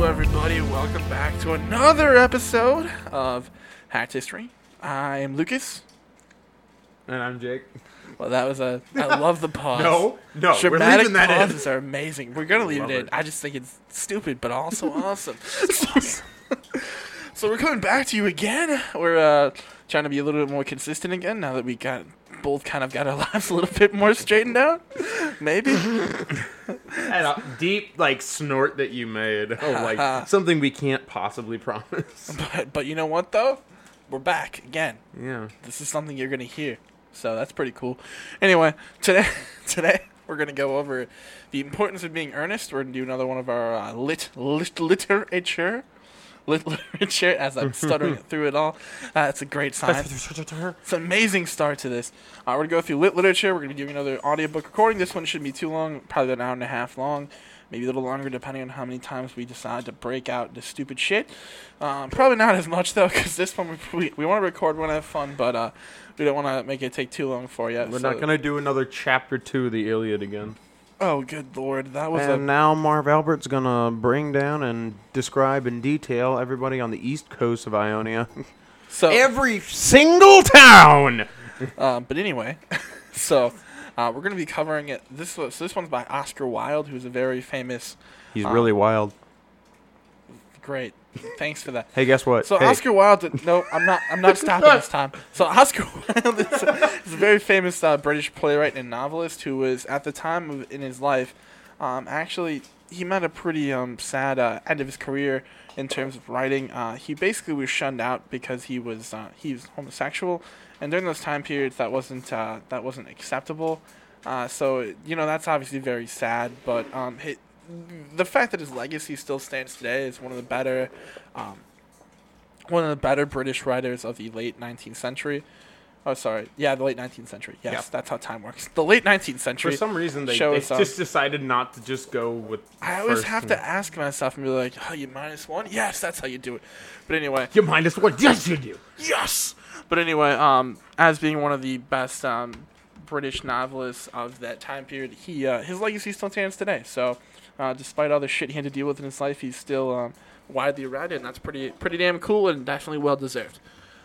Hello, everybody. Welcome back to another episode of Hacked History. I am Lucas. And I'm Jake. Well, that was a. I love the pause. No, no, we're Dramatic leaving that in. pauses are amazing. We're gonna leave Love it in. it. I just think it's stupid, but also awesome. so we're coming back to you again. We're uh, trying to be a little bit more consistent again now that we got both kind of got our lives a little bit more straightened out. Maybe. And a deep like snort that you made. Oh, like something we can't possibly promise. but but you know what though? We're back again. Yeah. this is something you're gonna hear. So that's pretty cool. Anyway, today today we're gonna go over the importance of being earnest. We're gonna do another one of our uh, lit, lit literature. Lit literature as I'm stuttering through it all. Uh, it's a great sign. It's an amazing start to this. Uh, we're gonna go through lit literature. We're gonna be doing another audiobook recording. This one shouldn't be too long, probably an hour and a half long, maybe a little longer depending on how many times we decide to break out the stupid shit. Um, probably not as much though, because this one we we, we want to record, we want to have fun, but uh, we don't want to make it take too long for you. We're so- not gonna do another chapter two of the Iliad again. Oh, good lord, that was And a now Marv Albert's gonna bring down and describe in detail everybody on the east coast of Ionia. so. Every single town. Um, but anyway, so uh, we're gonna be covering it. This was so this one's by Oscar Wilde, who's a very famous. He's Um, really wild. Great, thanks for that. Hey, guess what? So hey, Oscar Wilde, no, I'm not. I'm not stopping this time. So Oscar Wilde is a, is a very famous uh, British playwright and novelist who was at the time of, in his life, um, actually he met a pretty um, sad uh, end of his career in terms of writing. Uh, he basically was shunned out because he was uh, he was homosexual, and during those time periods that wasn't uh, that wasn't acceptable. Uh, so you know that's obviously very sad, but um, hi the fact that his legacy still stands today is one of the better um, one of the better British writers of the late 19th century. Oh, sorry. Yeah, the late 19th century. Yes, Yeah. that's how time works. The late 19th century. For some reason, they, they us, just decided not to just go with. I always have to ask myself and be like, oh, you minus one? Yes, that's how you do it. But anyway, You minus one. Yes, you do. yes! But anyway, um, as being one of the best um, British novelists of that time period, he uh, his legacy still stands today. So, uh, despite all the shit he had to deal with in his life, he's still um, widely read, and that's pretty pretty damn cool and definitely well deserved.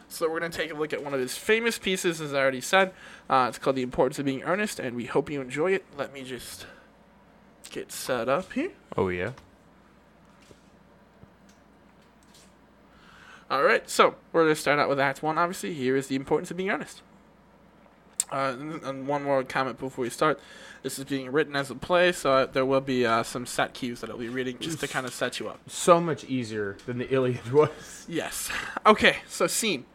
So we're gonna take a look at one of his famous pieces, as I already said. Uh, it's called "The Importance of Being Earnest," and we hope you enjoy it. Let me just get set up here. Oh yeah. All right, so we're going to start out with Act 1. Obviously, here is the importance of being earnest. Uh, and, one more comment before we start. This is being written as a play, so uh, there will be uh, some set cues that I'll be reading just to kind of set you up. So much easier than the Iliad was. Yes. Okay, so scene.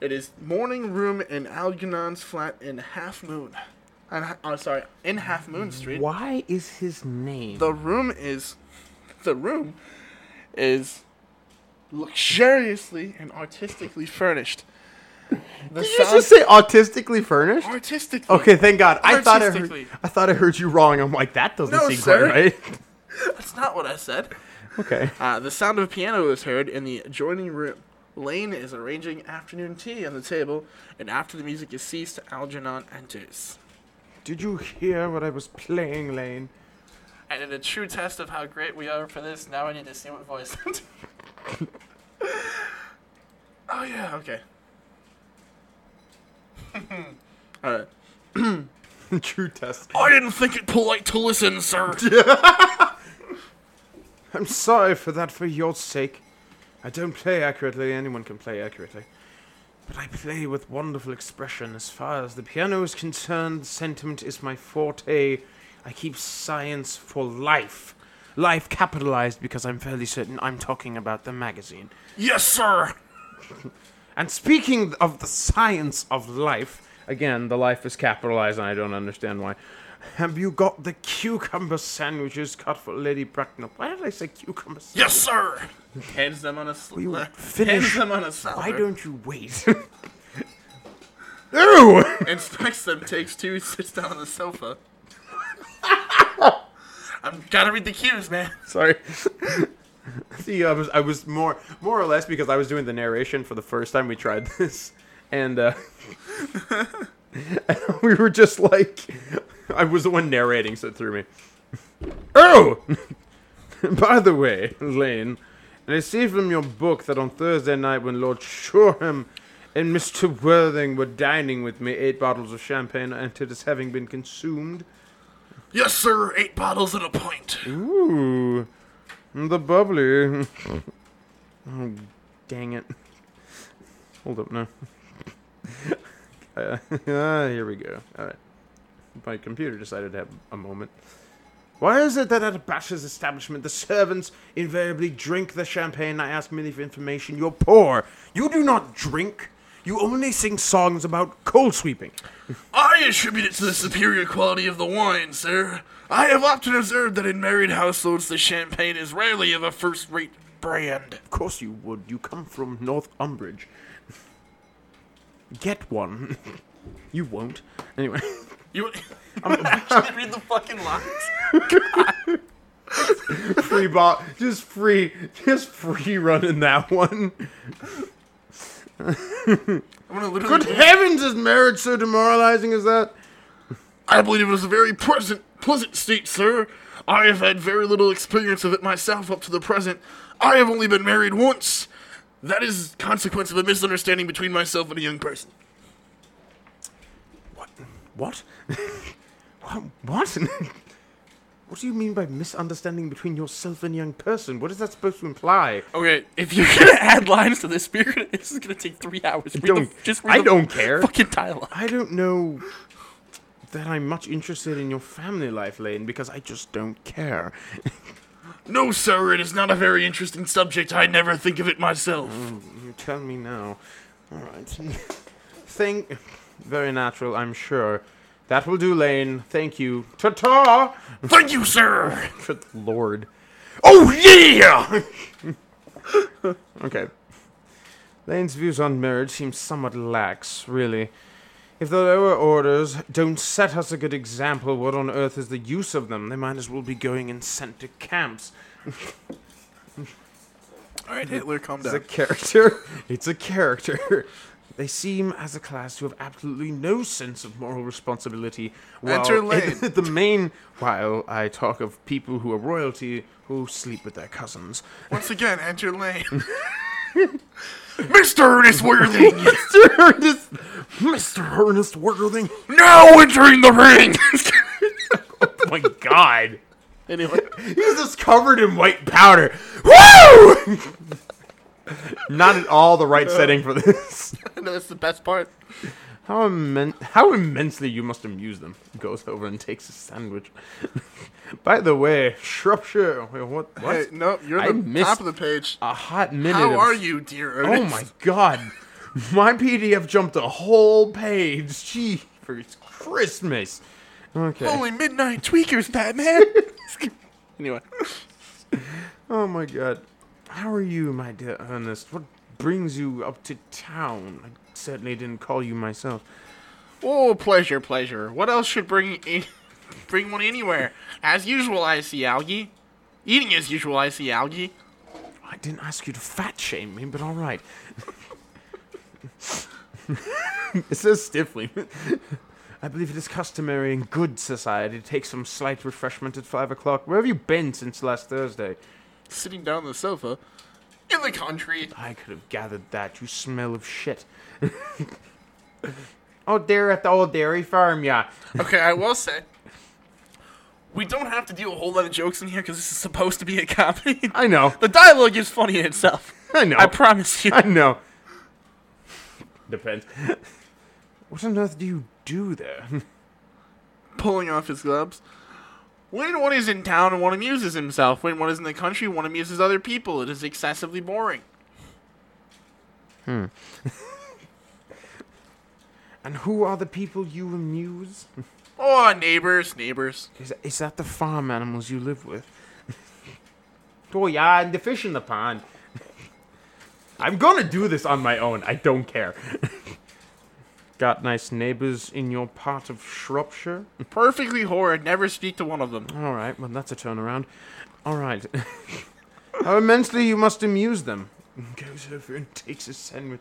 It is morning room in Algernon's flat in Half Moon. And, oh, sorry, in Half Moon Street. Why is his name? The room is the room is luxuriously and artistically furnished. Did you just say autistically furnished? artistically. Okay, thank God. I thought I heard, Artistically. I thought I heard you wrong. I'm like, that doesn't No, seem sir. quite right. That's not what I said. Okay. Uh, the sound of a piano is heard in the adjoining room. Lane is arranging afternoon tea on the table, and after the music is ceased, Algernon enters. Did you hear what I was playing, Lane? And in a true test of how great we are for this, now I need to see what voice. oh yeah, okay. All right. True test. I didn't think it polite to listen, sir. I'm sorry for that for your sake. I don't play accurately, anyone can play accurately. But I play with wonderful expression. As far as the piano is concerned, sentiment is my forte. I keep science for life. Life capitalized because I'm fairly certain I'm talking about the magazine. yes, sir. And speaking of the science of life, again, the life is capitalized and I don't understand why. Have you got the cucumber sandwiches cut for Lady Bracknell? Why did I say cucumber sandwiches? Yes, sir. Hands them on a sl- you hands finish? them on a salver. Why don't you wait? Ew! inspects them, takes two, sits down on the sofa. I'm gotta read the cues, man. Sorry. See, I was I was more more or less because I was doing the narration for the first time we tried this, and uh, we were just like, I was the one narrating, so it threw me. Oh, By the way, Lane, and I see from your book that on Thursday night when Lord Shoreham and Mr. Worthing were dining with me, eight bottles of champagne entered as having been consumed. Yes, sir. Eight bottles and a pint. Ooh, the bubbly. oh, dang it. Hold up now. uh, ah, here we go. All right. My computer decided to have a moment. Why is it that at Bash's establishment the servants invariably drink the champagne? I ask merely for information. You're poor. You do not drink. You only sing songs about coal sweeping. I attribute it to the superior quality of the wine, sir. I have often observed that in married households the champagne is rarely of a first-rate brand. Of course you would. You come from North Umbridge. Get one. you won't. Anyway. You I'm gonna actually read the fucking lines. free ball, just free, just free running that one. I'm gonna literally. Good heavens, is marriage so demoralizing as that? I believe it was a very pleasant, pleasant state, sir. I have had very little experience of it myself up to the present. I have only been married once. That is consequence of a misunderstanding between myself and a young person. What? What? what? What? do you mean by misunderstanding between yourself and young person? What is that supposed to imply? Okay, if you're gonna add lines to this, you're gonna, this is gonna take three hours. Read don't- the, just read I the don't care. Fucking dialogue. I don't know that I'm much interested in your family life, Lane, because I just don't care. No, sir, it is not a very interesting subject. I never think of it myself. Oh, you tell me now. All right. Think very natural, I'm sure. That will do, Lane. Thank you. Ta-ta! Thank you, sir. Good lord. Oh yeah. Okay. Lane's views on marriage seem somewhat lax, really. If the lower orders don't set us a good example, what on earth is the use of them? They might as well be going and sent to camps. All right, Hitler, calm down. It's a character. It's a character. They seem, as a class, to have absolutely no sense of moral responsibility. While Enter Lane. the main, while I talk of people who are royalty who sleep with their cousins. Once again, enter Lane. Mr. Ernest Worthing, Mr. Ernest, Mr. Ernest Worthing. now entering the ring. Oh my God! anyway, He's just covered in white powder. Woo! Not at all the right setting for this. no, that's the best part. How immen- how immensely you must amuse them. Goes over and takes a sandwich. By the way, Shropshire. wait, What? what? Hey, no, you're I the missed- top of the page. a hot minute. How of- are you, dear Oh Ernest? my god. My PDF jumped a whole page. Gee, for Christmas. Okay. Holy midnight tweakers, Batman. anyway, Oh my god. How are you, my dear Ernest? What brings you up to town? I certainly didn't call you myself. oh, pleasure, pleasure. What else should bring in, bring one anywhere? As usual, I see algae. Eating as usual, I see algae. I didn't ask you to fat shame me, but all right. it says stiffly. I believe it is customary in good society to take some slight refreshment at five o'clock. Where have you been since last Thursday? Sitting down on the sofa. In the country. I could have gathered that. You smell of shit. oh, dear, at the old dairy farm, yeah. Okay, I will say. We don't have to do a whole lot of jokes in here because this is supposed to be a comedy. I know. The dialogue is funny in itself. I know. I promise you. I know. Depends. What on earth do you do there? Pulling off his gloves. When one is in town, and one amuses himself. When one is in the country, one amuses other people. It is excessively boring. Hmm. and who are the people you amuse? Oh, neighbors, neighbors. Is, is that the farm animals you live with? oh, yeah, and the fish in the pond. I'm gonna do this on my own. I don't care. Got nice neighbors in your part of Shropshire? Perfectly horrid. Never speak to one of them. All right, well, that's a turnaround. All right. How immensely you must amuse them. Goes over and takes a sandwich.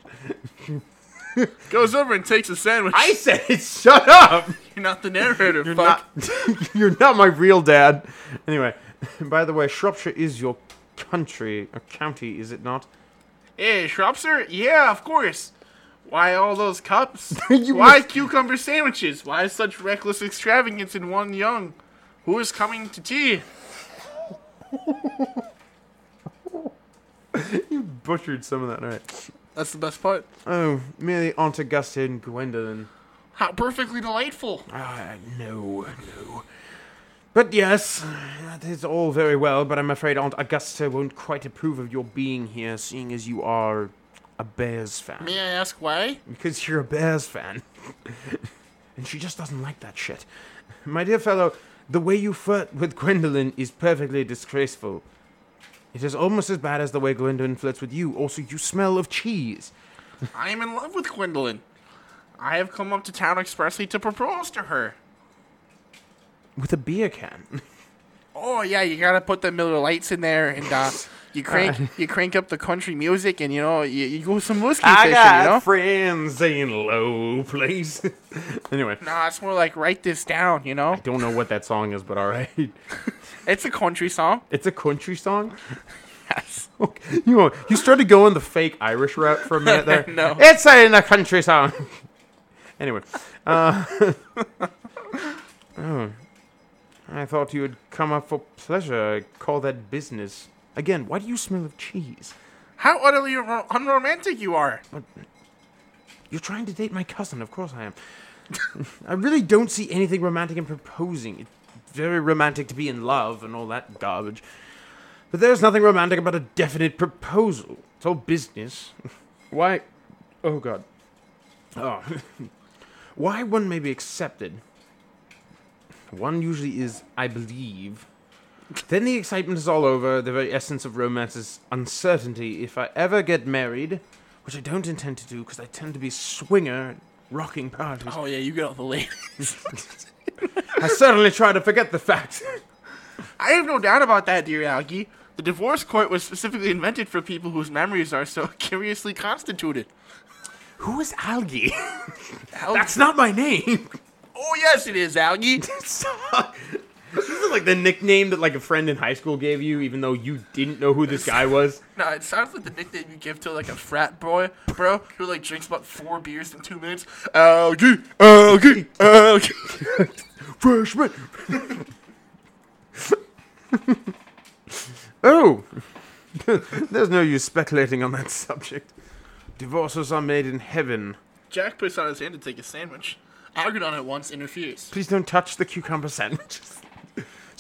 Goes over and takes a sandwich. I said. Shut up. You're not the narrator. You're fuck. not. you're not my real dad. Anyway, By the way, Shropshire is your country, or county, is it not? Hey, Shropshire? Yeah, of course. Why all those cups? Why cucumber sandwiches? Why such reckless extravagance in one young? Who is coming to tea? You butchered some of that, right? That's the best part. Oh, merely Aunt Augusta and Gwendolyn. How perfectly delightful. Ah, no, no. But yes, that is all very well, but I'm afraid Aunt Augusta won't quite approve of your being here, seeing as you are a Bears fan. May I ask why? Because you're a Bears fan. and she just doesn't like that shit. My dear fellow, the way you flirt with Gwendolyn is perfectly disgraceful. It is almost as bad as the way Gwendolyn flirts with you. Also, you smell of cheese. I am in love with Gwendolyn. I have come up to town expressly to propose to her. With a beer can. Oh yeah, you gotta put the Miller Lites in there, and uh, you crank you crank up the country music, and you know you, you go some whiskey fishing. You know? friends in low place. anyway, Nah, it's more like write this down. You know, I don't know what that song is, but alright. it's a country song. It's a country song? Yes. Okay. You, know, you started going the fake Irish route for a minute there. No. It's a, a country song. anyway. Uh, oh. I thought you would come up for pleasure. I call that business. Again, why do you smell of cheese? How utterly ro- unromantic you are. You're trying to date my cousin, of course I am. I really don't see anything romantic in proposing. It's very romantic to be in love and all that garbage. But there's nothing romantic about a definite proposal. It's all business. Why? Oh, God. Oh. Why one may be accepted. One usually is, I believe. Then the excitement is all over. The very essence of romance is uncertainty. If I ever get married, which I don't intend to do because I tend to be swinger at rocking parties, Oh yeah, you get all the ladies. I certainly try to forget the fact. I have no doubt about that, dear Algie. The divorce court was specifically invented for people whose memories are so curiously constituted. Who is Algie? Algie. That's not my name. oh yes, it is Algie. this is like the nickname that like a friend in high school gave you, even though you didn't know who this guy was. No, it sounds like the nickname you give to like a frat boy, bro, who like drinks about four beers in two minutes. Algie, Algie, Algie. Freshman. oh, there's no use speculating on that subject. Divorces are made in heaven. Jack puts out his hand to take a sandwich. Algernon at once interferes. Please don't touch the cucumber sandwiches.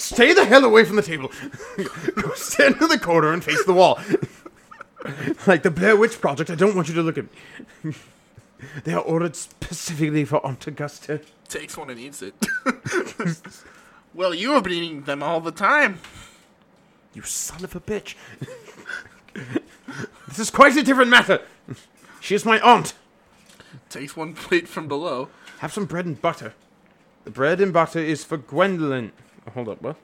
Stay the hell away from the table. Go stand in the corner and face the wall. like the Blair Witch Project, I don't want you to look at me. they are ordered specifically for Aunt Augusta. Takes one and eats it. well, you have been eating them all the time. You son of a bitch. this is quite a different matter. She is my aunt. Takes one plate from below. Have some bread and butter. The bread and butter is for Gwendolyn. Hold up, what?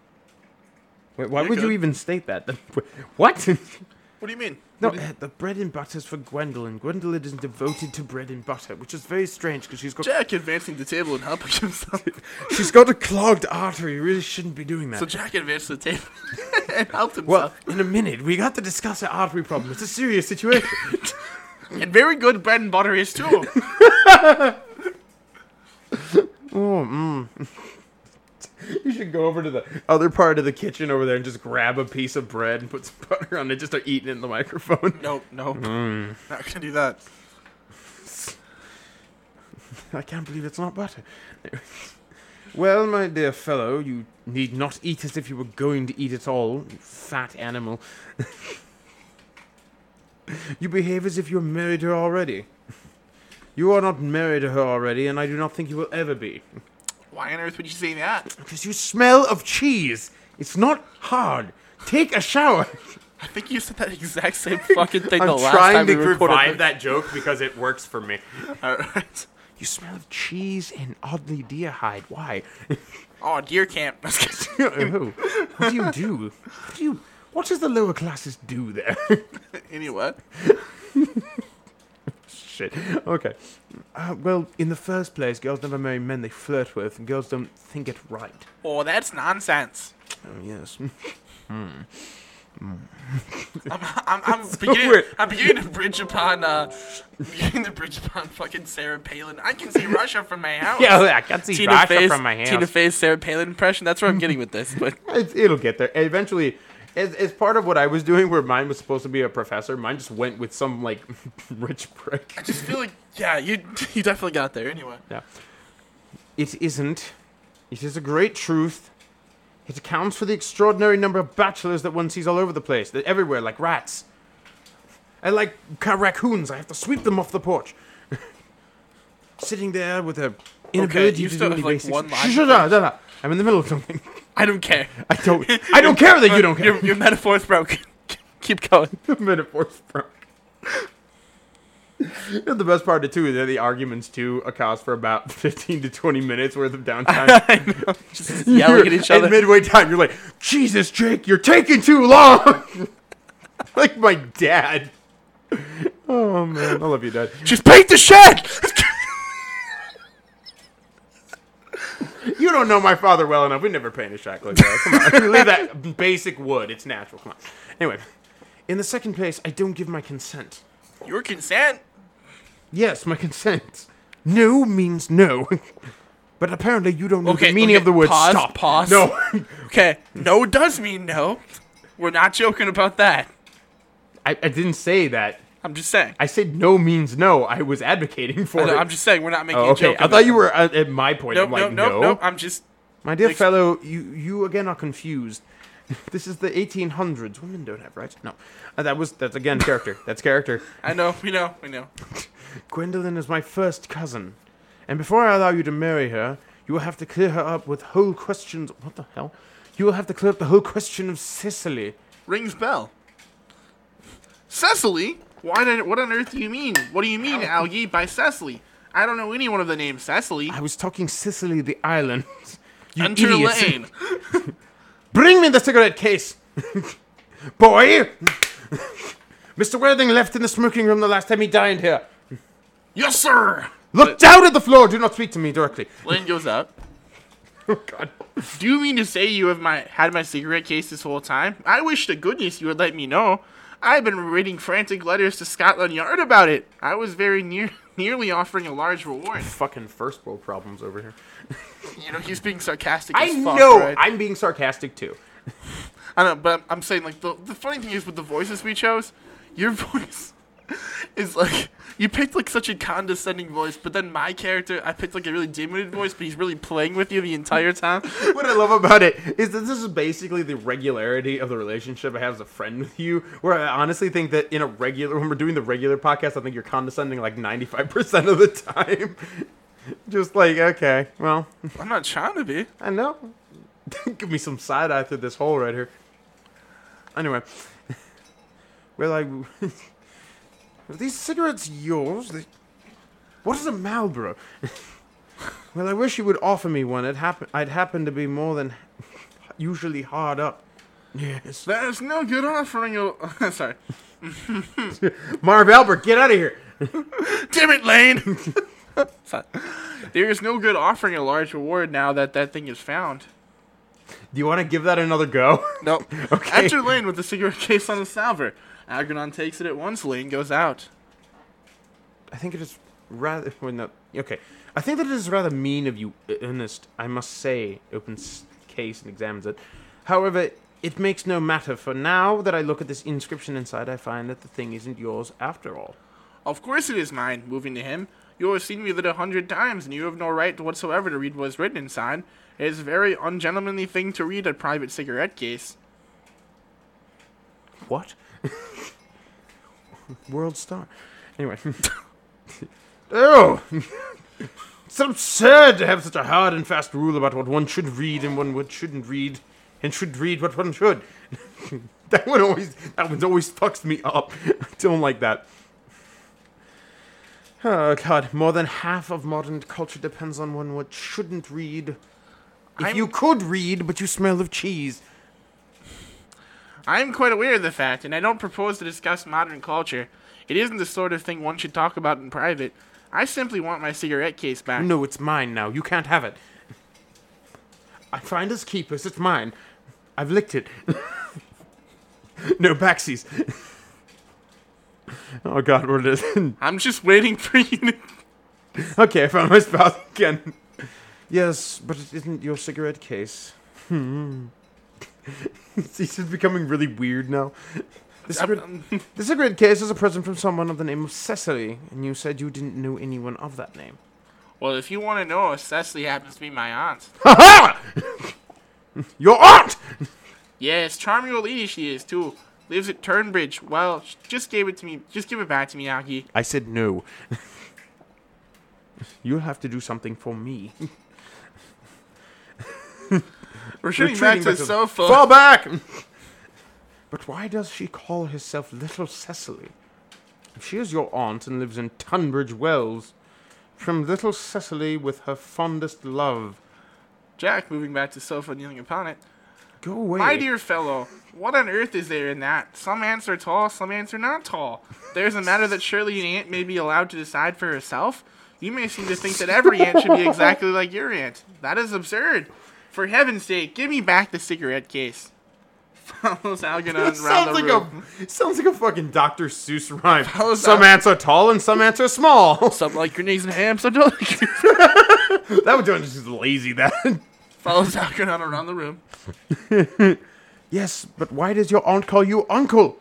Wait, why You're would you even state that? What? What do you mean? No, you- uh, the bread and butter is for Gwendolyn. Gwendolyn is devoted to bread and butter, which is very strange because she's got Jack advancing the table and helping himself. she's got a clogged artery. You really shouldn't be doing that. so Jack advanced the table and helped well, in a minute, we got to discuss her artery problem. It's a serious situation. and very good bread and butter is too. oh, mm. You should go over to the other part of the kitchen over there and just grab a piece of bread and put some butter on it. Just start eating it in the microphone. nope, nope. Mm. Not gonna do that. I can't believe it's not butter. well, my dear fellow, you need not eat as if you were going to eat it all, you fat animal. you behave as if you're married to her already. You are not married to her already, and I do not think you will ever be. Why on earth would you say that? Because you smell of cheese. It's not hard. Take a shower. I think you said that exact same fucking thing the I'm last trying time to we recorded. revive that joke because it works for me. Alright. You smell of cheese and oddly deer hide. Why? Oh, deer camp. Oh, what do you do? What do you? What does the lower classes do there? anyway. Shit. Okay. Uh, well, in the first place, girls never marry men they flirt with, and girls don't think it right. Oh, that's nonsense. Oh yes. I'm, I'm, I'm beginning, weird. I'm beginning to bridge upon, uh, beginning to bridge upon fucking Sarah Palin. I can see Russia from my house. Yeah, I can see Tina Russia Fey's, from my house. Tina Fey's Sarah Palin impression. That's where I'm getting with this. But It, it'll get there. Eventually, as, as part of what I was doing, where mine was supposed to be a professor, mine just went with some like rich prick. I just feel like, yeah, you you definitely got there anyway. Yeah. It isn't. It is a great truth. It accounts for the extraordinary number of bachelors that one sees all over the place, that everywhere, like rats. And like raccoons, I have to sweep them off the porch. Sitting there with a inability you to still do have, any like, one Shh, line shh, to shh, shh, shh. I'm in the middle of something. I don't care. I don't. I don't care that you don't care. Your, your metaphor's broken. Keep going. The Metaphors broke. And the best part of it too is that the arguments too accounts for about fifteen to twenty minutes worth of downtime. I know. Just yelling at each other. midway time, you're like, Jesus, Jake, you're taking too long. like my dad. Oh man, I love you, Dad. Just paint the shed. You don't know my father well enough. We never paint a shack like that. Come on, we leave that basic wood. It's natural. Come on. Anyway, In the second place, I don't give my consent. Your consent. Yes, my consent. No means no. but apparently you don't know Okay, the meaning okay, of the word pause, stop. Pause. no. Okay. No does mean no. We're not joking about that. I, I didn't say that. I'm just saying. I said no means no. I was advocating for I know, it. I'm just saying we're not making Oh, a okay, joke. I thought you were at, at my point. Nope, I'm like, nope, nope, no. nope. I'm just. My dear Ex- fellow, you, you again are confused. this is the 1800s. Women don't have rights. No. Uh, that was that's again character. That's character. I know. We know. We know. Gwendolyn is my first cousin. And before I allow you to marry her, you will have to clear her up with whole questions. What the hell? You will have to clear up the whole question of Sicily. Rings bell. Cecily? Why did? What on earth do you mean? What do you mean, Algie, by Cecily? I don't know anyone of the name Cecily. I was talking Sicily, the island. You Enter idiots. Lane. Bring me the cigarette case! Boy! Mr. Worthing left in the smoking room the last time he dined here. yes, sir. Look down at the floor! Do not speak to me directly. Lane goes out. Oh, God. Do you mean to say you have my had my cigarette case this whole time? I wish to goodness you would let me know. I've been writing frantic letters to Scotland Yard about it. I was very near nearly offering a large reward. Fucking first world problems over here. You know, he's being sarcastic I fuck, know. right? I'm being sarcastic too. I know, but I'm, I'm saying like the the funny thing is with the voices we chose, your voice is like you picked like such a condescending voice, but then my character I picked like a really diminutive voice, but he's really playing with you the entire time. what I love about it is that this is basically the regularity of the relationship I have as a friend with you. Where I honestly think that in a regular, when we're doing the regular podcast, I think you're condescending like 95% of the time. Just like, okay, well, I'm not trying to be. I know. Give me some side eye through this hole right here. Anyway. we're I. Are these cigarettes yours? They... What is a Marlboro? well, I wish you would offer me one. It happen- I'd happen to be more than usually hard up. Yes. There's no good offering. A, sorry, Marv Albert, get out of here. damn it, Lane. There is no good offering a large reward now that that thing is found. Do you want to give that another go? Nope. Okay. Enter Lane with the cigarette case on the salver. Agron takes it at once. Lane goes out. I think it is rather. Well, no. Okay. I think that it is rather mean of you, Ernest, I must say, opens case and examines it. However, it makes no matter, for now that I look at this inscription inside, I find that the thing isn't yours after all. Of course it is mine. Moving to him. You have seen me with it a hundred times, and you have no right whatsoever to read what is written inside. It is a very ungentlemanly thing to read a private cigarette case. What? World star. Anyway. oh! it's absurd to have such a hard and fast rule about what one should read and one what shouldn't read, and should read what one should. that one always that one's always fucks me up. I don't like that. Oh god, more than half of modern culture depends on one what shouldn't read. If I'm- you could read, but you smell of cheese. I am quite aware of the fact, and I don't propose to discuss modern culture. It isn't the sort of thing one should talk about in private. I simply want my cigarette case back. No, it's mine now. You can't have it. I find us keepers. It's mine. I've licked it. no backsies. oh God, what is it? I'm just waiting for you to. okay, I found my spouse again. Yes, but it isn't your cigarette case. Hmm. He's just becoming really weird now. Cigarette, I'm- cigarette case is a present from someone of the name of Cecily, and you said you didn't know anyone of that name. well, if you want to know, Cecily happens to be my aunt. Ha ha! Your aunt! Yes, charming old lady she is too. Lives at Tunbridge. Well, just gave it to me. Just give it back to me, Algie. I said no. You'll have to do something for me. We're shooting Retreating back to the sofa. Fall back! But why does she call herself Little Cecily? If she is your aunt and lives in Tunbridge Wells, from Little Cecily with her fondest love. Jack, moving back to sofa, kneeling upon it. Go away. My dear fellow, what on earth is there in that? Some ants are tall, some ants are not tall. There's a matter that surely an ant may be allowed to decide for herself. You may seem to think that every ant should be exactly like your ant. That is absurd. For heaven's sake, give me back the cigarette case. Follows Algernon around sounds the like room. a sounds like a fucking Dr. Seuss rhyme. How's Some ants are tall and some ants are small. Some like grenades and ham, some don't like that would just lazy. That. Follows Algernon around the room. yes, but why does your aunt call you uncle?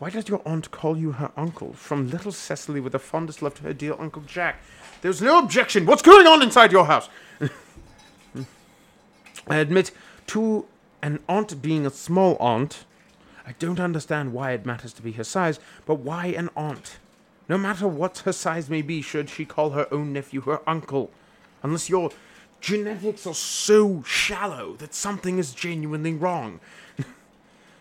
Why does your aunt call you her uncle? From little Cecily with the fondest love to her dear Uncle Jack. There's no objection. What's going on inside your house? I admit to an aunt being a small aunt. I don't understand why it matters to be her size, but why an aunt? No matter what her size may be, should she call her own nephew her uncle? Unless your genetics are so shallow that something is genuinely wrong.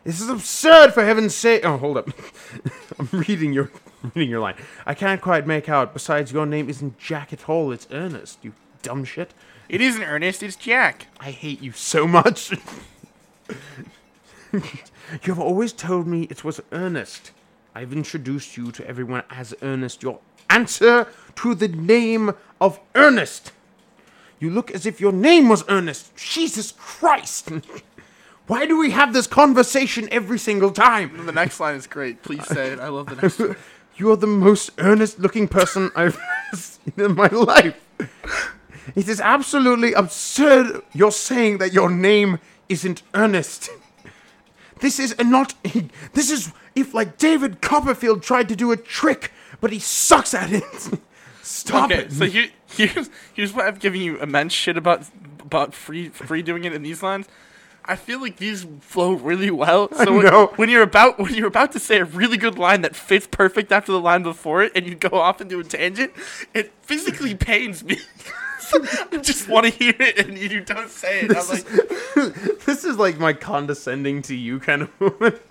This is absurd, for heaven's sake. Oh, hold up. I'm reading your reading your line. I can't quite make out. Besides, your name isn't Jack at all. It's Ernest. You dumb shit. It isn't Ernest, it's Jack. I hate you so much. You've always told me it was Ernest. I've introduced you to everyone as Ernest. Your answer to the name of Ernest. You look as if your name was Ernest. Jesus Christ. Why do we have this conversation every single time? The next line is great. Please say it. I love the next one. You are the most earnest looking person I've seen in my life. It is absolutely absurd you're saying that your name isn't Ernest. This is a not. This is if, like, David Copperfield tried to do a trick, but he sucks at it. Stop Okay, it. so here, here's here's why I've given you immense shit about about free free doing it in these lines. I feel like these flow really well. So when, know. when you're about when you're about to say a really good line that fits perfect after the line before it, and you go off into a tangent, it physically pains me. I just want to hear it, and you don't say it. I'm like, this is like my condescending to you kind of moment.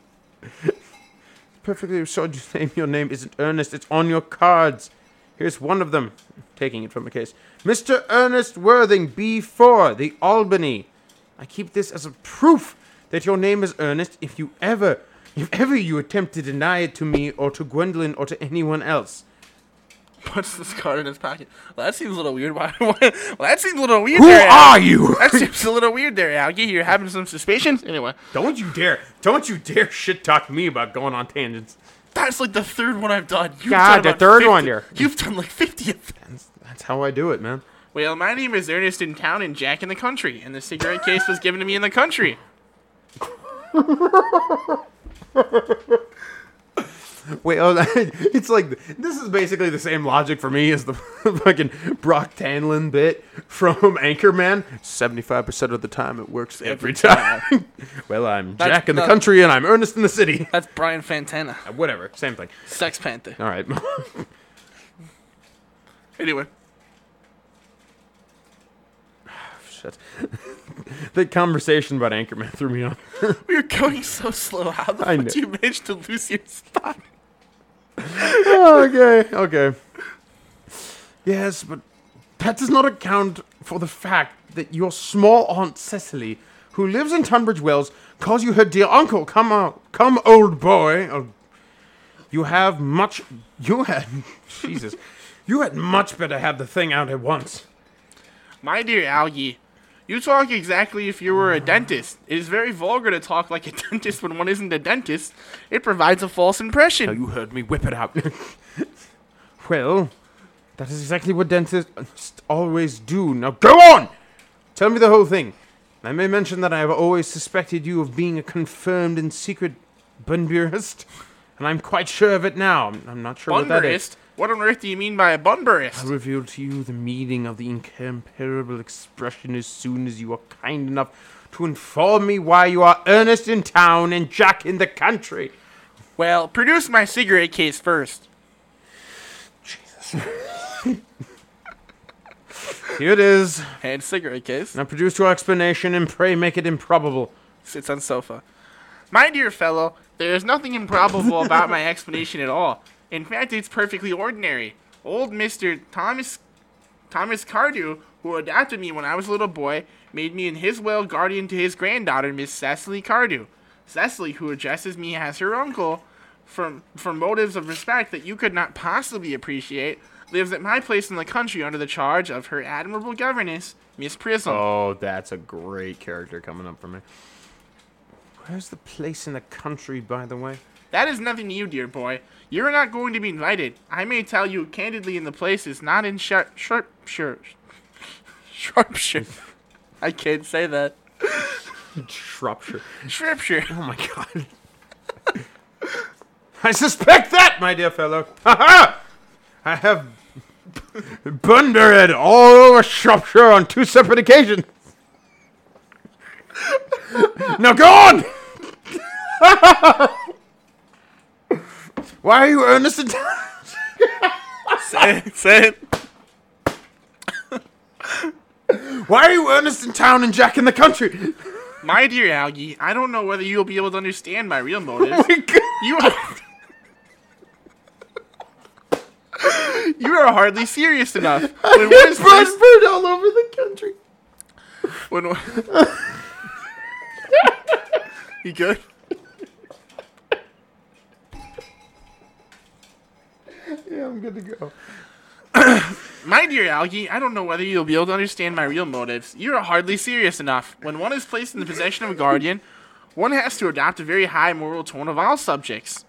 Perfectly absurd you saying your name isn't Ernest. It's on your cards. Here's one of them. Taking it from a case. Mr. Ernest Worthing, B4, the Albany. I keep this as a proof that your name is Ernest if you ever, if ever you attempt to deny it to me or to Gwendolyn or to anyone else. puts this card in his pocket. Well, that seems a little weird. Why? well, that seems a little weird. Who there, are Algie. you? That seems a little weird there, Algie. You're having some suspicions. Anyway, Don't you dare, don't you dare shit talk to me about going on tangents. that's like the third one I've done. You've God, done the third 50 one there. You've done like 50 of them. That's, that's how I do it, man. Well, my name is Ernest in town and Jack in the country, and the cigarette case was given to me in the country. Wait, oh, it's like this is basically the same logic for me as the fucking Brick Tamland bit from Anchorman. Seventy-five percent of the time, it works every Every time. well, I'm That's Jack in the country, and I'm Ernest in the city. That's Brian Fantana, uh, Whatever, same thing. Sex Panther. All right. Anyway, Shit. the conversation about Anchorman threw me off. we were going so slow. How the I fuck know. do you manage to lose your spot? Okay, okay. Yes, but that does not account for the fact that your small aunt Cecily, who lives in Tunbridge Wells, calls you her dear uncle. Come on, come, old boy. Oh, you have much. You had. Jesus. You had much better have the thing out at once. My dear Algie, You talk exactly if you were a dentist. It is very vulgar to talk like a dentist when one isn't a dentist. It provides a false impression. you heard me whip it out. well, that is exactly what dentists always do. Now go on! Tell me the whole thing. I may mention that I have always suspected you of being a confirmed and secret bunburyist, and I'm quite sure of it now. I'm, I'm not sure what that is. What on earth do you mean by a bunburyist? I'll reveal to you the meaning of the incomparable expression as soon as you are kind enough to inform me why you are Ernest in town and Jack in the country. Well, produce my cigarette case first. Jesus. Here it is. Hand cigarette case. Now produce your explanation and pray make it improbable. Sits on sofa. My dear fellow, there is nothing improbable about my explanation at all. In fact, it's perfectly ordinary. Old Mr. Thomas Thomas Cardew, who adopted me when I was a little boy, made me in his will guardian to his granddaughter, Miss Cecily Cardew. Cecily, who addresses me as her uncle, from from motives of respect that you could not possibly appreciate, lives at my place in the country under the charge of her admirable governess, Miss Prism. Oh, that's a great character coming up for me. Where's the place in the country, by the way? That is nothing to you, dear boy. You're not going to be invited. I may tell you candidly in the place is not in Shar- Sharpshire. Sharpshire. I can't say that. Shropshire. Shropshire. Oh my god. I suspect that, my dear fellow. Ha ha! I have bundered all over Shropshire on two separate occasions. now go on! Why are you Ernest in town? say it. Say it. Why are you earnest in town and Jack in the country? My dear Algie, I don't know whether you'll be able to understand my real oh motives. Oh my god. You are. you are hardly serious enough. When is placed, Bunbured all over the country. when you good? Yeah, I'm good to go. My dear Algie, I don't know whether you'll be able to understand my real motives. You are hardly serious enough. When one is placed in the possession of a guardian, one has to adopt a very high moral tone of all subjects.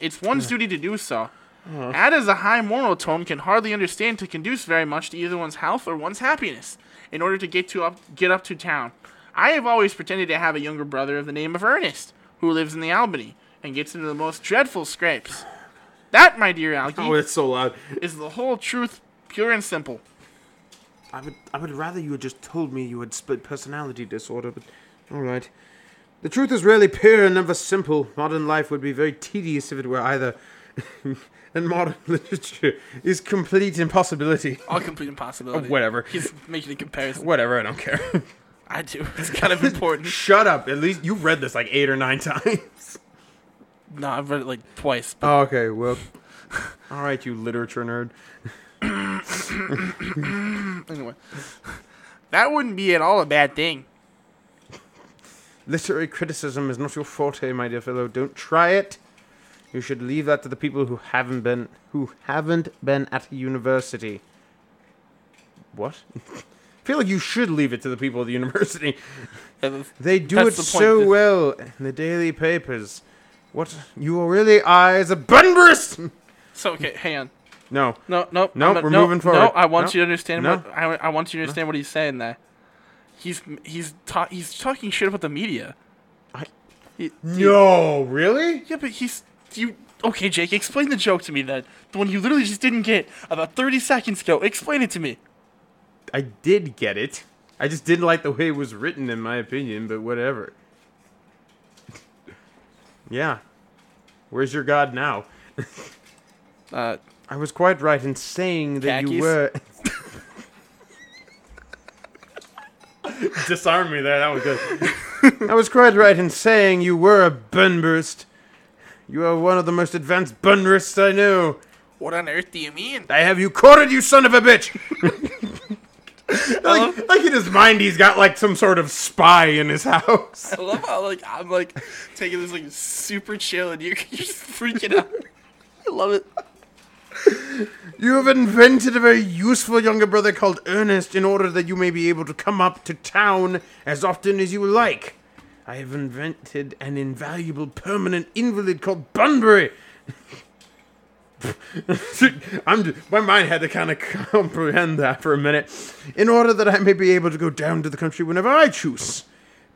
It's one's duty to do so. Uh-huh. Add as a high moral tone can hardly understand to conduce very much to either one's health or one's happiness, in order to get to up get up to town. I have always pretended to have a younger brother of the name of Ernest, who lives in the Albany, and gets into the most dreadful scrapes. That, my dear Algie, Oh, it's so loud. is the whole truth, pure and simple. I would, I would rather you had just told me you had split personality disorder, but all right. The truth is really pure and never simple. Modern life would be very tedious if it were either. and modern literature is complete impossibility. All complete impossibility. Whatever. He's making a comparison. Whatever, I don't care. I do. It's kind of important. Shut up. At least you've read this like eight or nine times. No, I've read it like twice. But Oh, okay, well. All right, you literature nerd. anyway, that wouldn't be at all a bad thing. Literary criticism is not your forte, my dear fellow. Don't try it. You should leave that to the people who haven't been who haven't been at university. What? I feel like you should leave it to the people of the university. They do That's it the so well in the daily papers. What you are really is a bunburyist. So okay, hang on. No, No, no, No, we're no, moving No. I want No. you to understand No. what I, I want you to understand what he's saying there. He's he's ta- he's talking shit about the media. I- He- no, really? yeah, but he's you. Okay, Jake, explain the joke to me then. The one you literally just didn't get about thirty seconds ago. Explain it to me. I did get it. I just didn't like the way it was written, in my opinion. But whatever. Yeah. Where's your god now? Uh, I was quite right in saying that you were. Disarm me there. That was good. I was quite right in saying you were a bunburyist. You are one of the most advanced bunburyists I know. what on earth do you mean? I have you cornered, you son of a bitch! like, like in his mind, he's got like some sort of spy in his house. I love how like I'm like taking this like super chill and you're, you're just freaking out. I love it. You have invented a very useful younger brother called Ernest in order that you may be able to come up to town as often as you like. I have invented an invaluable permanent invalid called Bunbury. I'm my mind had to kind of comprehend that for a minute, in order that I may be able to go down to the country whenever I choose.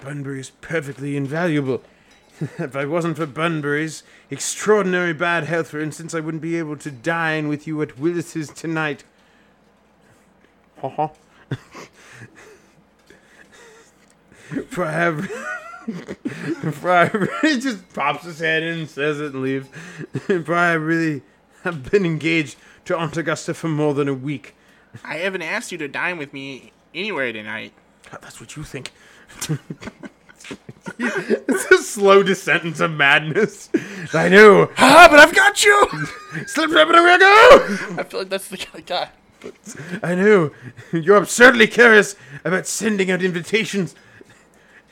Bunbury is perfectly invaluable. if I wasn't for Bunbury's extraordinary bad health, for instance, I wouldn't be able to dine with you at Willis's tonight. Ha for I have. for I really just pops his head in says it and leaves. for I really have been engaged to Aunt Augusta for more than a week. I haven't asked you to dine with me anywhere tonight. God, that's what you think. it's a slow descent into madness. I know. Ah, but I've got you! Slip, slip, and away I go! I feel like that's the kind of guy. I know. You're absurdly curious about sending out invitations.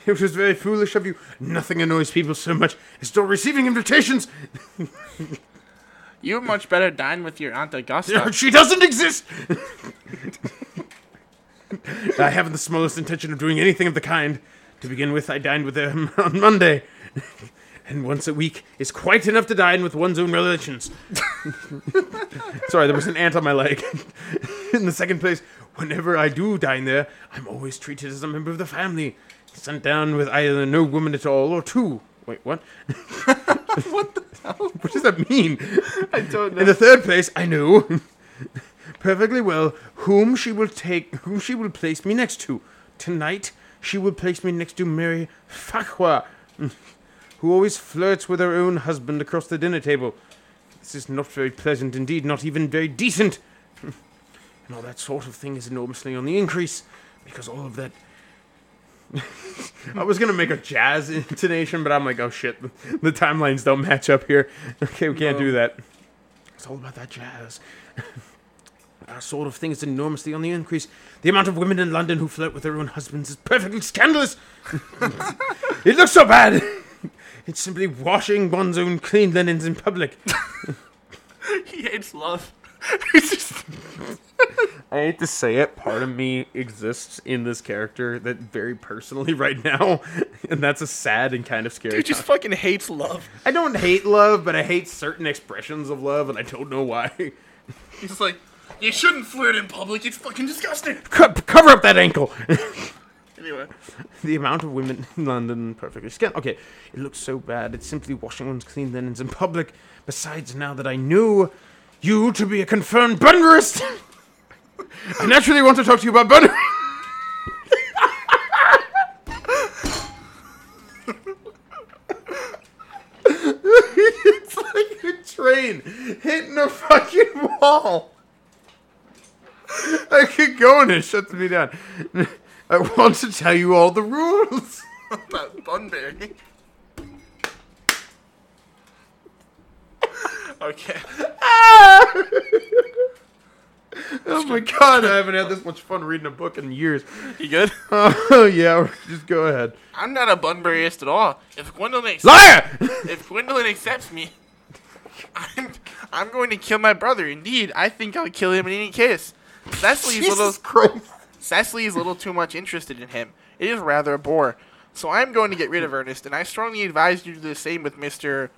It was very foolish of you. Nothing annoys people so much as still receiving invitations. You much better dine with your Aunt Augusta. She doesn't exist. I haven't the smallest intention of doing anything of the kind. To begin with, I dined with them on Monday. And once a week is quite enough to dine with one's own relations. Sorry, there was an ant on my leg. In the second place, whenever I do dine there, I'm always treated as a member of the family. Sent down with either no woman at all or two. Wait, what? what the hell? What does that mean? I don't know. In the third place, I know perfectly well whom she will take, whom she will place me next to. Tonight, she will place me next to Mary Farquhar, who always flirts with her own husband across the dinner table. This is not very pleasant indeed, not even very decent. And all that sort of thing is enormously on the increase, because all of that. I was gonna make a jazz intonation, but I'm like, oh shit, the timelines don't match up here. Okay, we can't No. do that. It's all about that jazz. That sort of thing is enormously on the increase. The amount of women in London who flirt with their own husbands is perfectly scandalous. it looks so bad. It's simply washing one's own clean linens in public. He hates love. Just. I hate to say it, part of me exists in this character that very personally right now, and that's a sad and kind of scary. He just thought. fucking hates love. I don't hate love, but I hate certain expressions of love, and I don't know why. He's like, you shouldn't flirt in public. It's fucking disgusting. Co- cover up that ankle. Anyway, the amount of women in London perfectly scanned. Okay, it looks so bad. It's simply washing one's clean linens in public. Besides, now that I know you to be a confirmed Bunburyist, I naturally want to talk to you about Bunbury. it's like a train hitting a fucking wall. I keep going, and it shuts me down. I want to tell you all the rules. about Bunbury. Okay. Ah! Oh my god, I haven't had this much fun reading a book in years. You good? Oh yeah, just go ahead. I'm not a Bunburyist at all. If Gwendolyn accepts, Liar! if Gwendolyn accepts me, I'm I'm going to kill my brother. Indeed, I think I'll kill him in any case. Cecily's little Christ. Cecily's a little too much interested in him. It is rather a bore. So I'm going to get rid of Ernest, and I strongly advise you to do the same with Mister,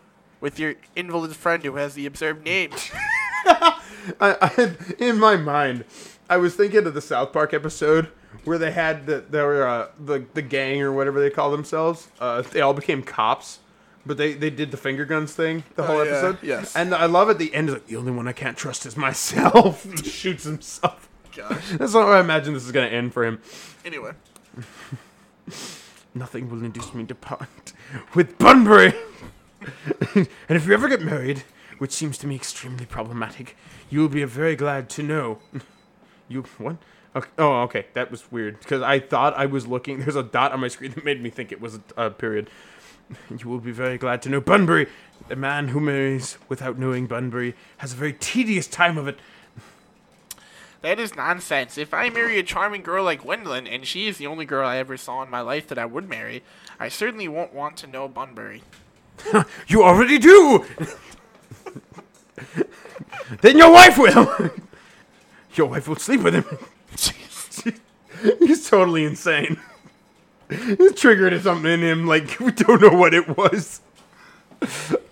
with your invalid friend who has the absurd name. I, I, in my mind, I was thinking of the South Park episode where they had the they were, uh, the the gang or whatever they call themselves. Uh, they all became cops, but they, they did the finger guns thing the whole Oh, yeah, episode. yes. and I love at the end. Like the only one I can't trust is myself. he shoots himself. Gosh. That's not how I imagine this is gonna end for him. Anyway, Nothing will induce me to part with Bunbury. and if you ever get married, which seems to me extremely problematic, you will be very glad to know. You what? Okay. Oh, okay. That was weird because I thought I was looking. There's a dot on my screen that made me think it was a, a period. You will be very glad to know Bunbury. A man who marries without knowing Bunbury has a very tedious time of it. that is nonsense. If I marry a charming girl like Gwendolyn, and she is the only girl I ever saw in my life that I would marry, I certainly won't want to know Bunbury. You already do. then your wife will. your wife will sleep with him. He's totally insane. It triggered something in him, like we don't know what it was.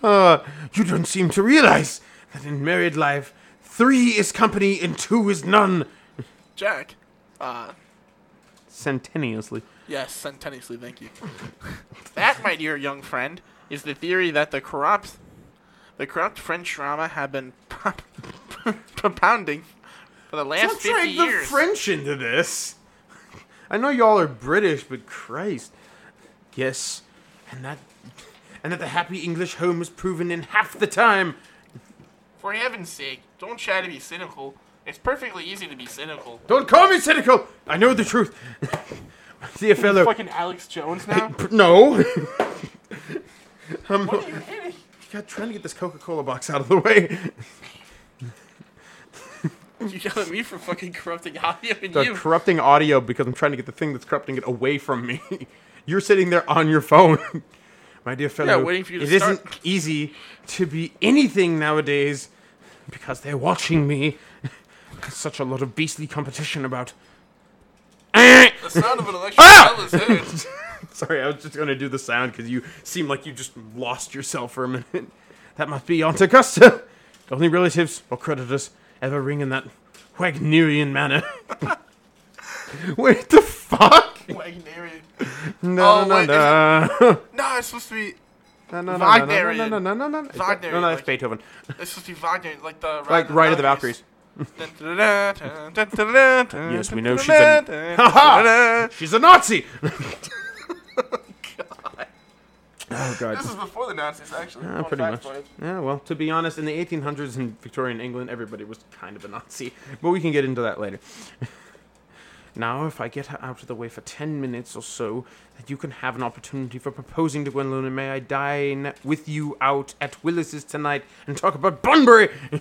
Uh, you don't seem to realize that in married life, three is company and two is none. Jack. Uh, Centennially. yes, centennially, thank you. that, my dear young friend, is the theory that the corrupt, the corrupt French drama have been propounding for the last Don't 50 drag the. French into this. I know y'all are British, but Christ. Yes, and that, and that the happy English home is proven in half the time. For heaven's sake, don't try to be cynical. It's perfectly easy to be cynical. Don't call me cynical. I know the truth. See a fellow, Fucking Alex Jones now? P- no. I'm what are you hitting? God, trying to get this Coca-Cola box out of the way. You yell at me for fucking corrupting audio and The you. corrupting audio because I'm trying to get the thing that's corrupting it away from me. You're sitting there on your phone. My dear fellow, waiting for you to it start. not easy to be anything nowadays because they're watching me. Such a lot of beastly competition about. the sound of an electric Ah! bell is heard. Sorry, I was just gonna do the sound because you seem like you just lost yourself for a minute. That must be Aunt Augusta. Only relatives or creditors ever ring in that Wagnerian manner. Wait, the fuck? Wagnerian. No, Oh, no, wait, no. No, it's supposed to be. No, no, no, no, no, Wagnerian. no, no, no, no, no, no. Wagnerian, No, no, that's like- Beethoven. It's supposed to be Wagner, like the Like Ride of the Valkyries. yes, we know she's a- Haha! She's a Nazi. Oh god. This is before the Nazis, actually. Yeah, pretty much. you. Yeah, well, to be honest, in the 1800s in Victorian England, everybody was kind of a Nazi. But we can get into that later. now, if I get her out of the way for 10 minutes or so, that you can have an opportunity for proposing to Gwendolyn, and may I dine with you out at Willis's tonight and talk about Bunbury?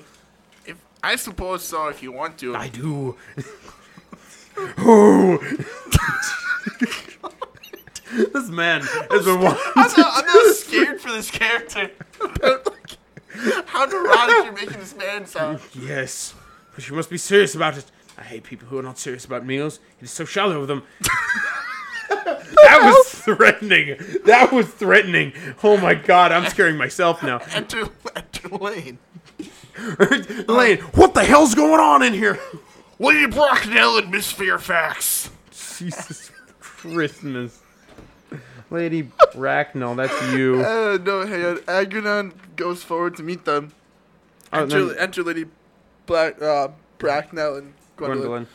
If I suppose so, if you want to. I do. oh. this man has been wanting I'm not, I'm not scared for this character. How neurotic you're making this man sound. Yes, but you must be serious about it. I hate people who are not serious about meals. It is so shallow of them. that was threatening. That was threatening. Oh my god, I'm scaring myself now. Enter, enter Lane. Lane, what the hell's going on in here? Lady Bracknell and Miss Fairfax. Jesus Christmas. Lady Bracknell, that's you. Uh, no, hey, uh, Agrinon goes forward to meet them. Oh, enter, then enter Lady Black, uh, Bracknell and Gwendolyn.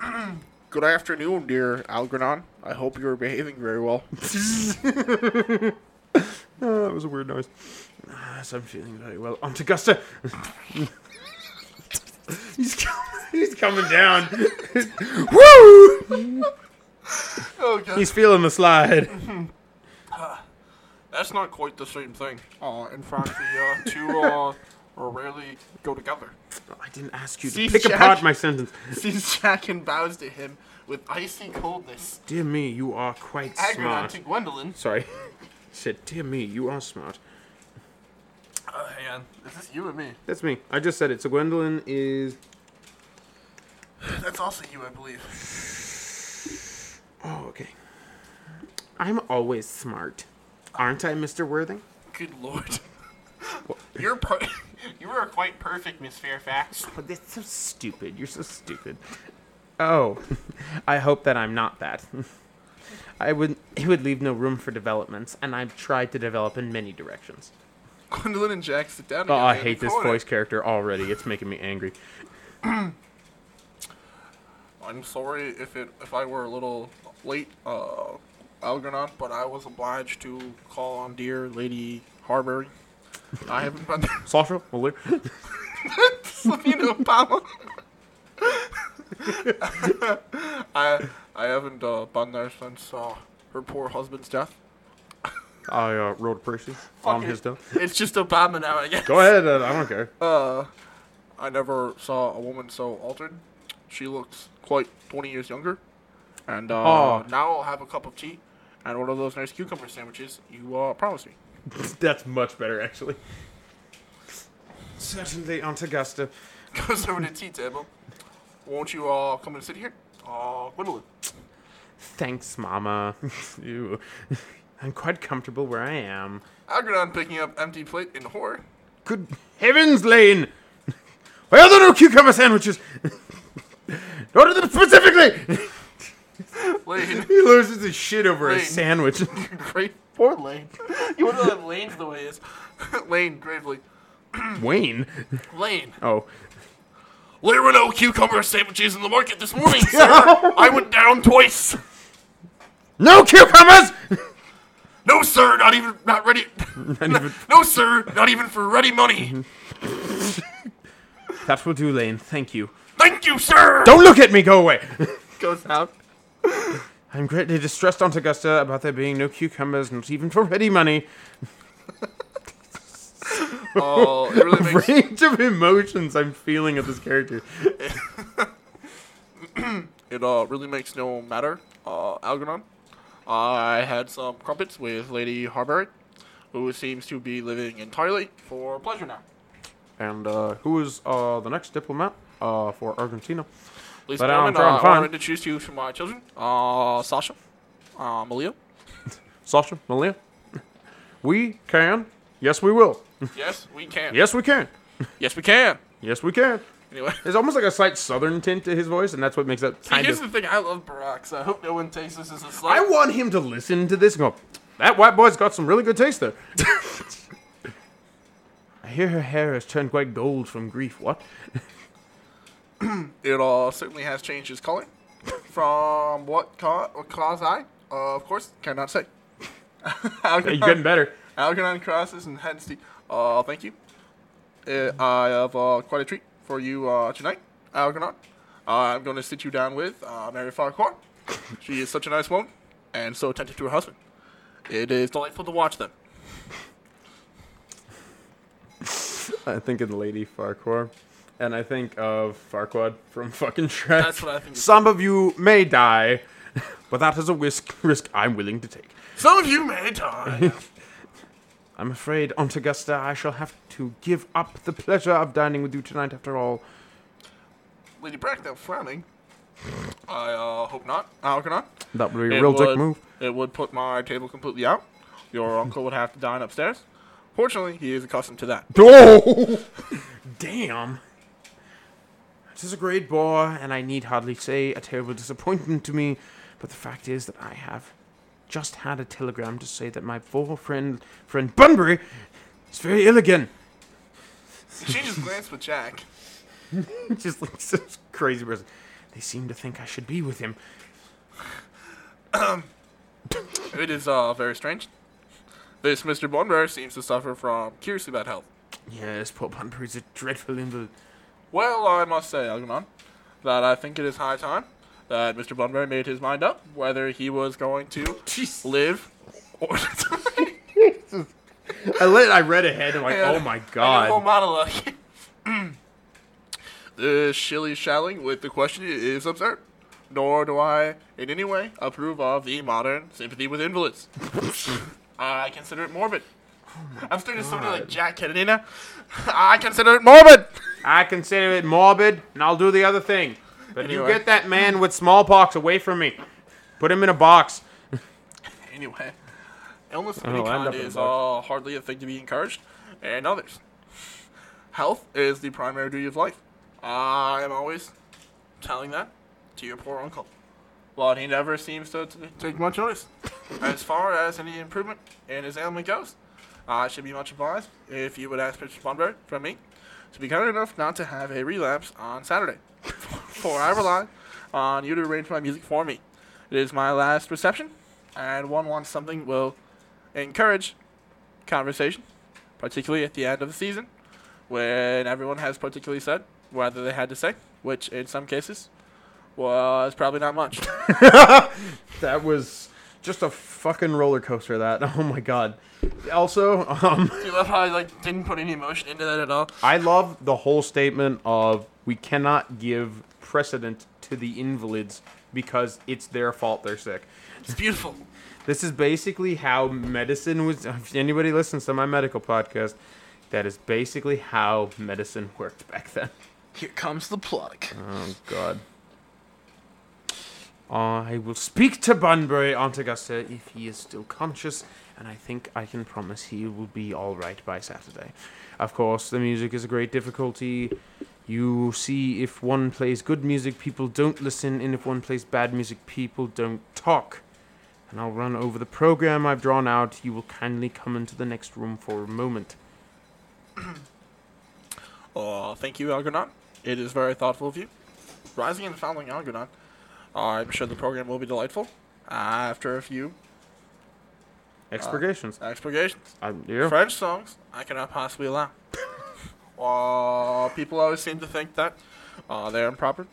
Gwendolyn. Good afternoon, dear Algernon. I hope you are behaving very well. Oh, that was a weird noise. Ah, so I'm feeling very well. Aunt Augusta. he's, coming, he's coming down. Woo! Oh, God. He's feeling the slide. That's not quite the same thing. Uh, in fact, the uh, two uh, rarely go together. I didn't ask you to See, pick Jack? apart my sentence. Sees Jack and bows to him with icy coldness. Dear me, you are quite smart. to Gwendolyn. Sorry. said, dear me, you are smart. Uh, hang on. Is this you or me? That's me. I just said it. So Gwendolyn is. That's also you, I believe. Oh, okay. I'm always smart. Aren't I, Mr. Worthing? Good lord. You're per- you are quite perfect, Miss Fairfax. But that's so stupid. You're so stupid. Oh, I hope that I'm not that. I would. It would leave no room for developments, and I've tried to develop in many directions. Gwendolyn and Jack sit down. Oh, I hate this voice character already. It's making me angry. I'm sorry if it if I were a little late, uh, Algernon, but I was obliged to call on dear Lady Harbury. I haven't been Sasha, well, Selena Obama. I I haven't uh, been there since uh, her poor husband's death. I uh, wrote a Percy on his death. It's just Obama now, I guess. Go ahead. Uh, I don't care. Uh, I never saw a woman so altered. She looks quite 20 years younger. And uh, Aw. now I'll have a cup of tea and one of those nice cucumber sandwiches you uh, promised me. That's much better, actually. Certainly, Aunt Augusta. Goes over to the tea table. Won't you all come and sit here? Oh, Gwendolyn. Thanks, Mama. Ew. I'm quite comfortable where I am. Algernon picking up empty plate in horror. Good heavens, Lane! Why are there no cucumber sandwiches? Order them specifically! Lane. he loses his shit over a sandwich. Great. Poor Lane. You wouldn't have Lane's the way he is. Lane, gravely. Wayne? Lane. Oh. There were no cucumber sandwiches in the market this morning, sir. I went down twice. No cucumbers! No, sir, not even, not ready. no, sir, not even for ready money. that will do, Lane. Thank you. Thank you, sir. Don't look at me, go away! Goes out. I'm greatly distressed, Aunt Augusta, about there being no cucumbers, not even for ready money. Oh, it really makes Range of emotions I'm feeling of this character. it uh really makes no matter. Uh, Algernon. I had some crumpets with Lady Harbury, who seems to be living entirely for pleasure now. And uh, who is uh, the next diplomat uh, for Argentina? Lisa But I'm uh, I wanted to choose you for my children. Uh, Sasha, uh, Malia. Sasha, Malia? We can. Yes, we will. Yes, we can. Yes, we can. Yes, we can. Yes, we can. Anyway. There's almost like a slight southern tint to his voice, and that's what makes that See, here's of. the thing. I love Barack, so I hope no one takes this as a I slight. want him to listen to this and go, that white boy's got some really good taste there. I hear her hair has turned quite gold from grief. What? It uh, certainly has changed its color. From what, ca- what cause I? Uh, of course, cannot say. Are you getting better? Algernon crosses and heads to. Uh, thank you. Uh, I have uh, quite a treat for you uh, tonight, Algernon. Uh, I'm going to sit you down with uh, Mary Farquhar. She is such a nice woman and so attentive to her husband. It is delightful to watch them. I think of Lady Farquhar, and I think of Farquaad from fucking Shrek. That's what I think. Some of you may die, but that is a risk risk I'm willing to take. Some of you may die. I'm afraid, Aunt Augusta, I shall have to give up the pleasure of dining with you tonight after all. Lady Bracknell frowning. I uh, hope not, Algernon. That would be a It real dick would- move. It would put my table completely out. Your uncle would have to dine upstairs. Fortunately, he is accustomed to that. Oh! Damn. This is a great bore, and I need hardly say a terrible disappointment to me, but the fact is that I have just had a telegram to say that my poor friend, friend Bunbury, is very ill again. She just glanced with Jack. just like such crazy person. They seem to think I should be with him. It is uh, very strange. This Mr. Bunbury seems to suffer from curiously bad health. Yes, poor Bunbury's a dreadful invalid. Well, I must say, Algernon, that I think it is high time that Mr. Bunbury made his mind up whether he was going to live or I, let, I read ahead and like, Yeah. oh my I a god. whole monologue. the shilly shallying with the question is absurd. Nor do I in any way approve of the modern sympathy with invalids. I consider it morbid. I'm starting to sound like Jack Kennedy now. I consider it morbid. I consider it morbid, and I'll do the other thing. But you get that man with smallpox away from me. Put him in a box. Anyway, illness of Oh, any I'll end kind up in is uh, hardly a thing to be encouraged, and others. Health is the primary duty of life. I am always telling that to your poor uncle, but he never seems to t- take much notice. As far as any improvement in his ailment goes, I should be much obliged if you would ask Mr. Bunbury from me to be kind enough not to have a relapse on Saturday, for I rely on you to arrange my music for me. It is my last reception, and one wants something will encourage conversation, particularly at the end of the season, when everyone has particularly said whether they had to say, which in some cases was probably not much. That was just a fucking roller coaster. That. Oh my god. Also, um, Do you love how I like didn't put any emotion into that at all? I love the whole statement of we cannot give precedent to the invalids because it's their fault they're sick. It's beautiful. This is basically how medicine was. If anybody listens to my medical podcast, That is basically how medicine worked back then. Here comes the plug. Oh God. I will speak to Bunbury, Aunt Augusta, if he is still conscious, and I think I can promise he will be all right by Saturday. Of course, the music is a great difficulty. You see, if one plays good music, people don't listen, and if one plays bad music, people don't talk. And I'll run over the program I've drawn out. You will kindly come into the next room for a moment. Oh, thank you, Algernon. It is very thoughtful of you. Rising and following Algernon, I'm sure the program will be delightful. After a few Expurgations. expurgations. I'm yeah. French songs I cannot possibly allow. uh, people always seem to think that uh, they're improper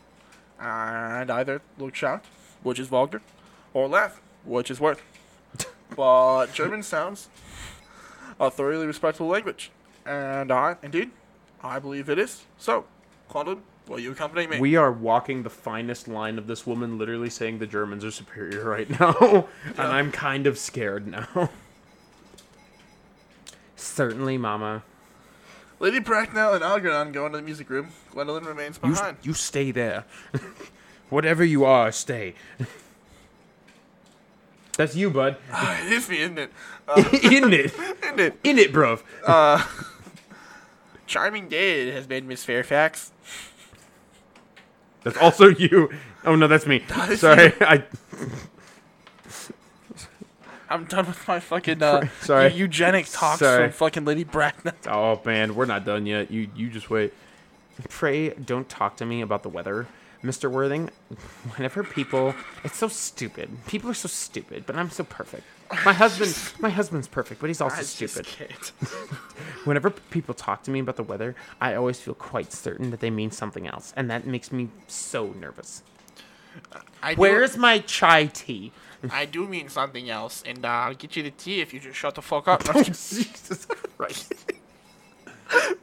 and either look shout, which is vulgar, or laugh, which is worse. but German sounds a thoroughly respectful language, and I, indeed, I believe it is. So, Claude, will you accompany me? We are walking the finest line of this woman literally saying the Germans are superior right now. and I'm kind of scared now. Certainly, Mama. Lady Bracknell and Algernon go into the music room. Gwendolyn remains You, behind. you stay there. Whatever you are, stay. That's you, bud. it is me, isn't it? Uh, In it. isn't it? In it, bruv. Charming day it has been, Miss Fairfax. That's also you. Oh, no, that's me. is Sorry. I. I'm done with my fucking uh, Sorry. eu- eugenic talks Sorry. from fucking Lady Bracknell. Oh, man, we're not done yet. You, you just wait. Pray don't talk to me about the weather. Mr. Worthing, whenever people, it's so stupid. People are so stupid, but I'm so perfect. My husband, my husband's perfect, but he's also I stupid. Whenever people talk to me about the weather, I always feel quite certain that they mean something else, and that makes me so nervous. I do, Where's my chai tea? I do mean something else, and uh, I'll get you the tea if you just shut the fuck up. Jesus Christ.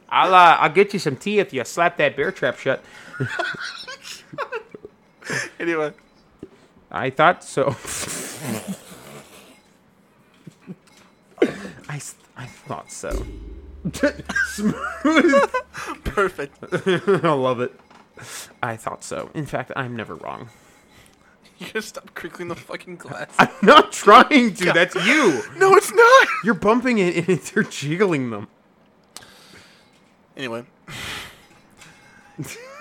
I'll uh, I'll get you some tea if you slap that bear trap shut. anyway, I thought so. I, I thought so. perfect. I love it. I thought so. In fact, I'm never wrong. You gotta stop crinkling the fucking glass. I'm not trying to. That's you. no, it's not. You're bumping it and it's- you're jiggling them. Anyway,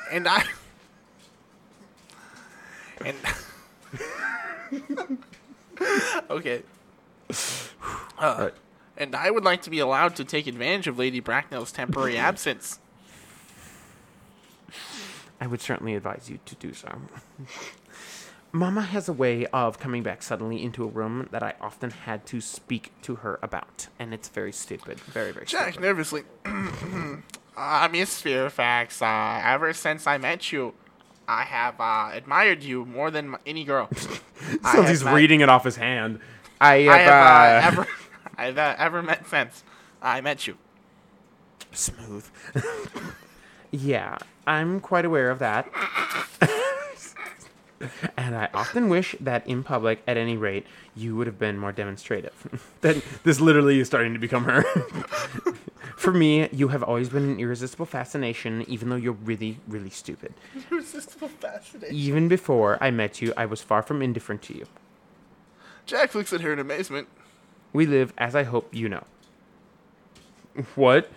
and I and okay. Uh, Right. And I would like to be allowed to take advantage of Lady Bracknell's temporary absence. I would certainly advise you to do so. Mama has a way of coming back suddenly into a room that I often had to speak to her about, and it's very stupid. Very, very Jack stupid. nervously. uh, Miss Fairfax, uh, ever since I met you, I have uh, admired you more than any girl. I So he's reading it off his hand. I have, I have uh, uh, ever, I've uh, ever met since I met you. smooth. yeah, I'm quite aware of that. and I often wish that in public, at any rate, you would have been more demonstrative. that this literally is starting to become her. For me, you have always been an irresistible fascination, even though you're really, really stupid. Irresistible fascination. Even before I met you, I was far from indifferent to you. Jack looks at her in amazement. We live, as I hope you know. What?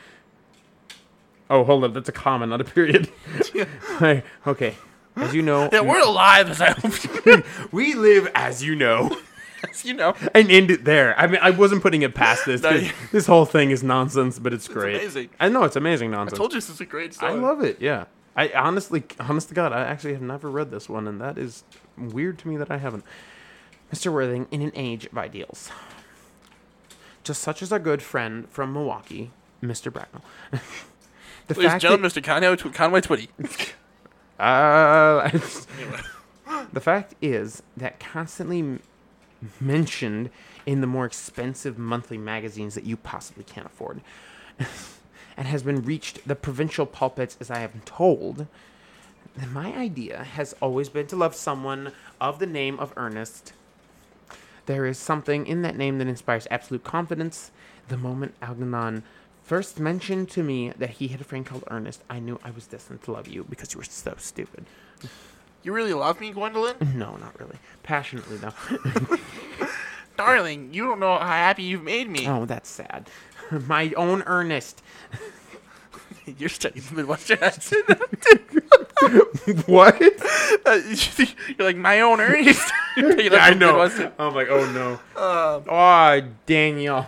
Oh, hold up. That's a comma, not a period. Okay. As you know, Yeah, we're alive, as I hope we live as you know. As you know. And end it there. I mean, I wasn't putting it past this. No, you- this whole thing is nonsense, but it's great. amazing. I know it's amazing nonsense. I told you this is a great story. I love it. Yeah. I honestly, honest to God, I actually have never read this one, and that is weird to me that I haven't. Mr. Worthing, in an age of ideals, just such as our good friend from Milwaukee, Mr. Bracknell. the Ladies and gentlemen, Mr. Conway, Tw- Conway Twitty. uh, the fact is that constantly m- mentioned in the more expensive monthly magazines that you possibly can't afford, and has been reached the provincial pulpits, as I have been told. Then my idea has always been to love someone of the name of Ernest. There is something in that name that inspires absolute confidence. The moment Algernon first mentioned to me that he had a friend called Ernest, I knew I was destined to love you because you were so stupid. You really love me, Gwendolyn? No, not really. Passionately, though. Darling, you don't know how happy you've made me. oh, that's sad. My own Ernest. You're studying the Midwestern accent. what? Uh, You're like my own Ernest. You're picking up I know. I'm like, oh no. Um, Oh, Daniel.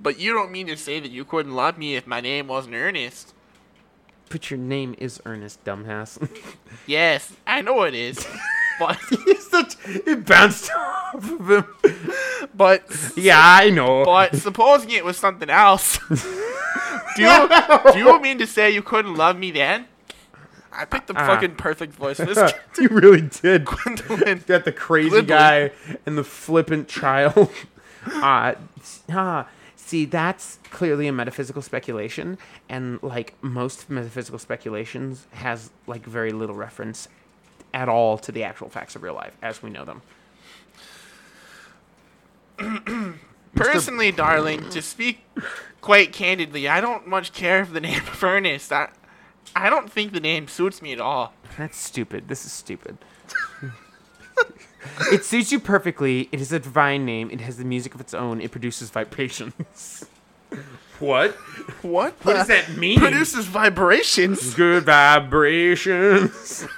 but you don't mean to say that you couldn't love me if my name wasn't Ernest. but your name is Ernest, dumbass. Yes, I know it is. but such. It bounced off of him. but Yeah, I know. but supposing it was something else. do you do you mean to say you couldn't love me then? I picked the Ah. fucking perfect voice for this. you really did. Gwendolyn. Got the crazy Glibly. guy and the flippant child. uh, uh, see, that's clearly a metaphysical speculation, and like most metaphysical speculations, has like very little reference at all to the actual facts of real life as we know them. Personally, darling, to speak quite candidly, I don't much care for the name of Ernest. I, I don't think the name suits me at all. That's stupid. This is stupid. it suits you perfectly. It is a divine name. It has the music of its own. It produces vibrations. what? What? What does that mean? It produces vibrations. Good vibrations.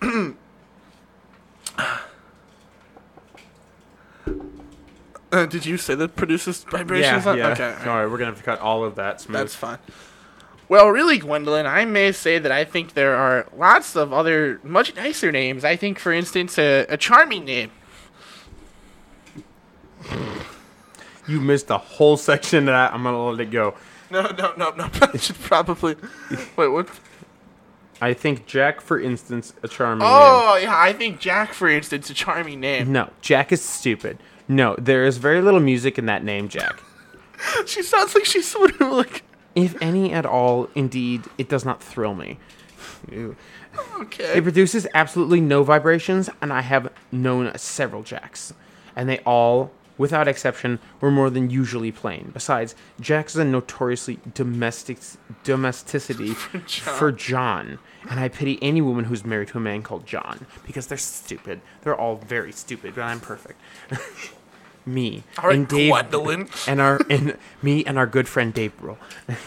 Uh, did you say that produces vibrations? yeah. Okay, all right. Sorry, we're gonna have to cut all of that smooth. that's fine. Well, really, Gwendolyn, I may say that I think there are lots of other much nicer names. I think, for instance, a, a charming name. you missed a whole section of that. I'm gonna let it go. No, no, no, no. I should probably. Wait, what? I think Jack, for instance, a charming Oh, yeah, I think Jack, for instance, a charming name. name. No, Jack is stupid. No, there is very little music in that name, Jack. She sounds like she's someone who, like. If any at all, indeed, it does not thrill me. Ew. Okay. It produces absolutely no vibrations, and I have known several jacks. And they all, without exception, were more than usually plain. Besides, Jack is a notoriously domestic domesticity John. for John. And I pity any woman who's married to a man called John because they're stupid. They're all very stupid, but I'm perfect. Me All right, and Dave Gwendolyn. and our and me and our good friend Dave Brill.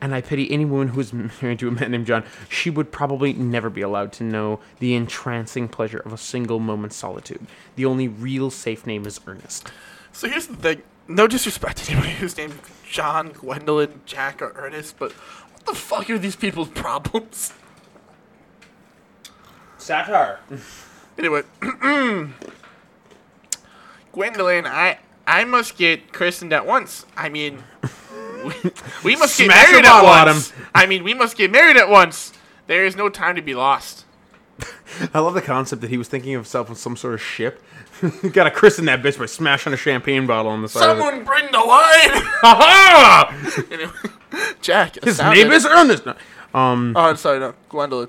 And I pity any woman who is married to a man named John. She would probably never be allowed to know the entrancing pleasure of a single moment's solitude. The only real safe name is Ernest. so here's the thing. No disrespect to anybody who's named John, Gwendolyn, Jack, or Ernest, but what the fuck are these people's problems? Satire. Anyway, Gwendolyn, I I must get christened at once. I mean, we, we must get Smash married at once. I mean, we must get married at once. There is no time to be lost. I love the concept that he was thinking of himself on some sort of ship. Got to christen that bitch by smashing a champagne bottle on the side. Someone bring the wine. Anyway, Jack. His name is Ernest. No. Um, Oh, sorry, no, Gwendolyn.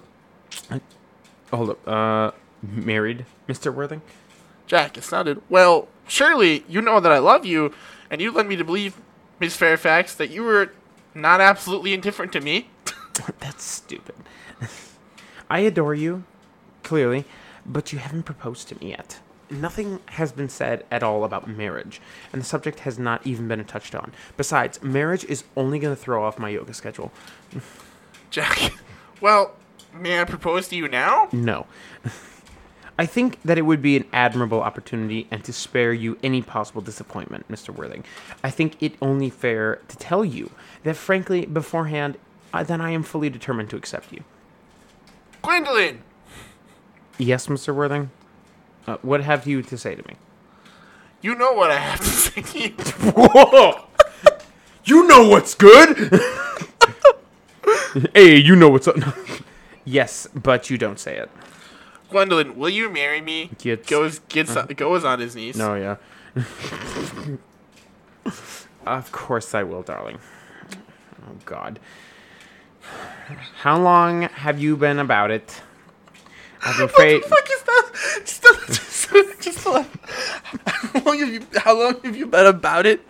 hold up. Uh, married, Mr. Worthing? Jack, it sounded well. Surely you know that I love you, and you led me to believe, Miss Fairfax, that you were not absolutely indifferent to me. That's stupid. I adore you, clearly, but you haven't proposed to me yet. Nothing has been said at all about marriage, and the subject has not even been touched on. Besides, marriage is only going to throw off my yoga schedule. Jack, well, may I propose to you now? No. I think that it would be an admirable opportunity and to spare you any possible disappointment, Mr. Worthing. I think it only fair to tell you that, frankly, beforehand, uh, that I am fully determined to accept you. Gwendolyn! Yes, Mr. Worthing? Uh, what have you to say to me? You know what I have to say to you. Whoa! you know what's good? hey, you know what's up. yes, but you don't say it. Gwendolyn, will you marry me? Gets- Goes gets uh-huh. goes on his knees. No, yeah. of course I will, darling. Oh, God. How long have you been about it? I'm afraid. What the fuck is that? Just, just, just, How long have you? How long have you been about it?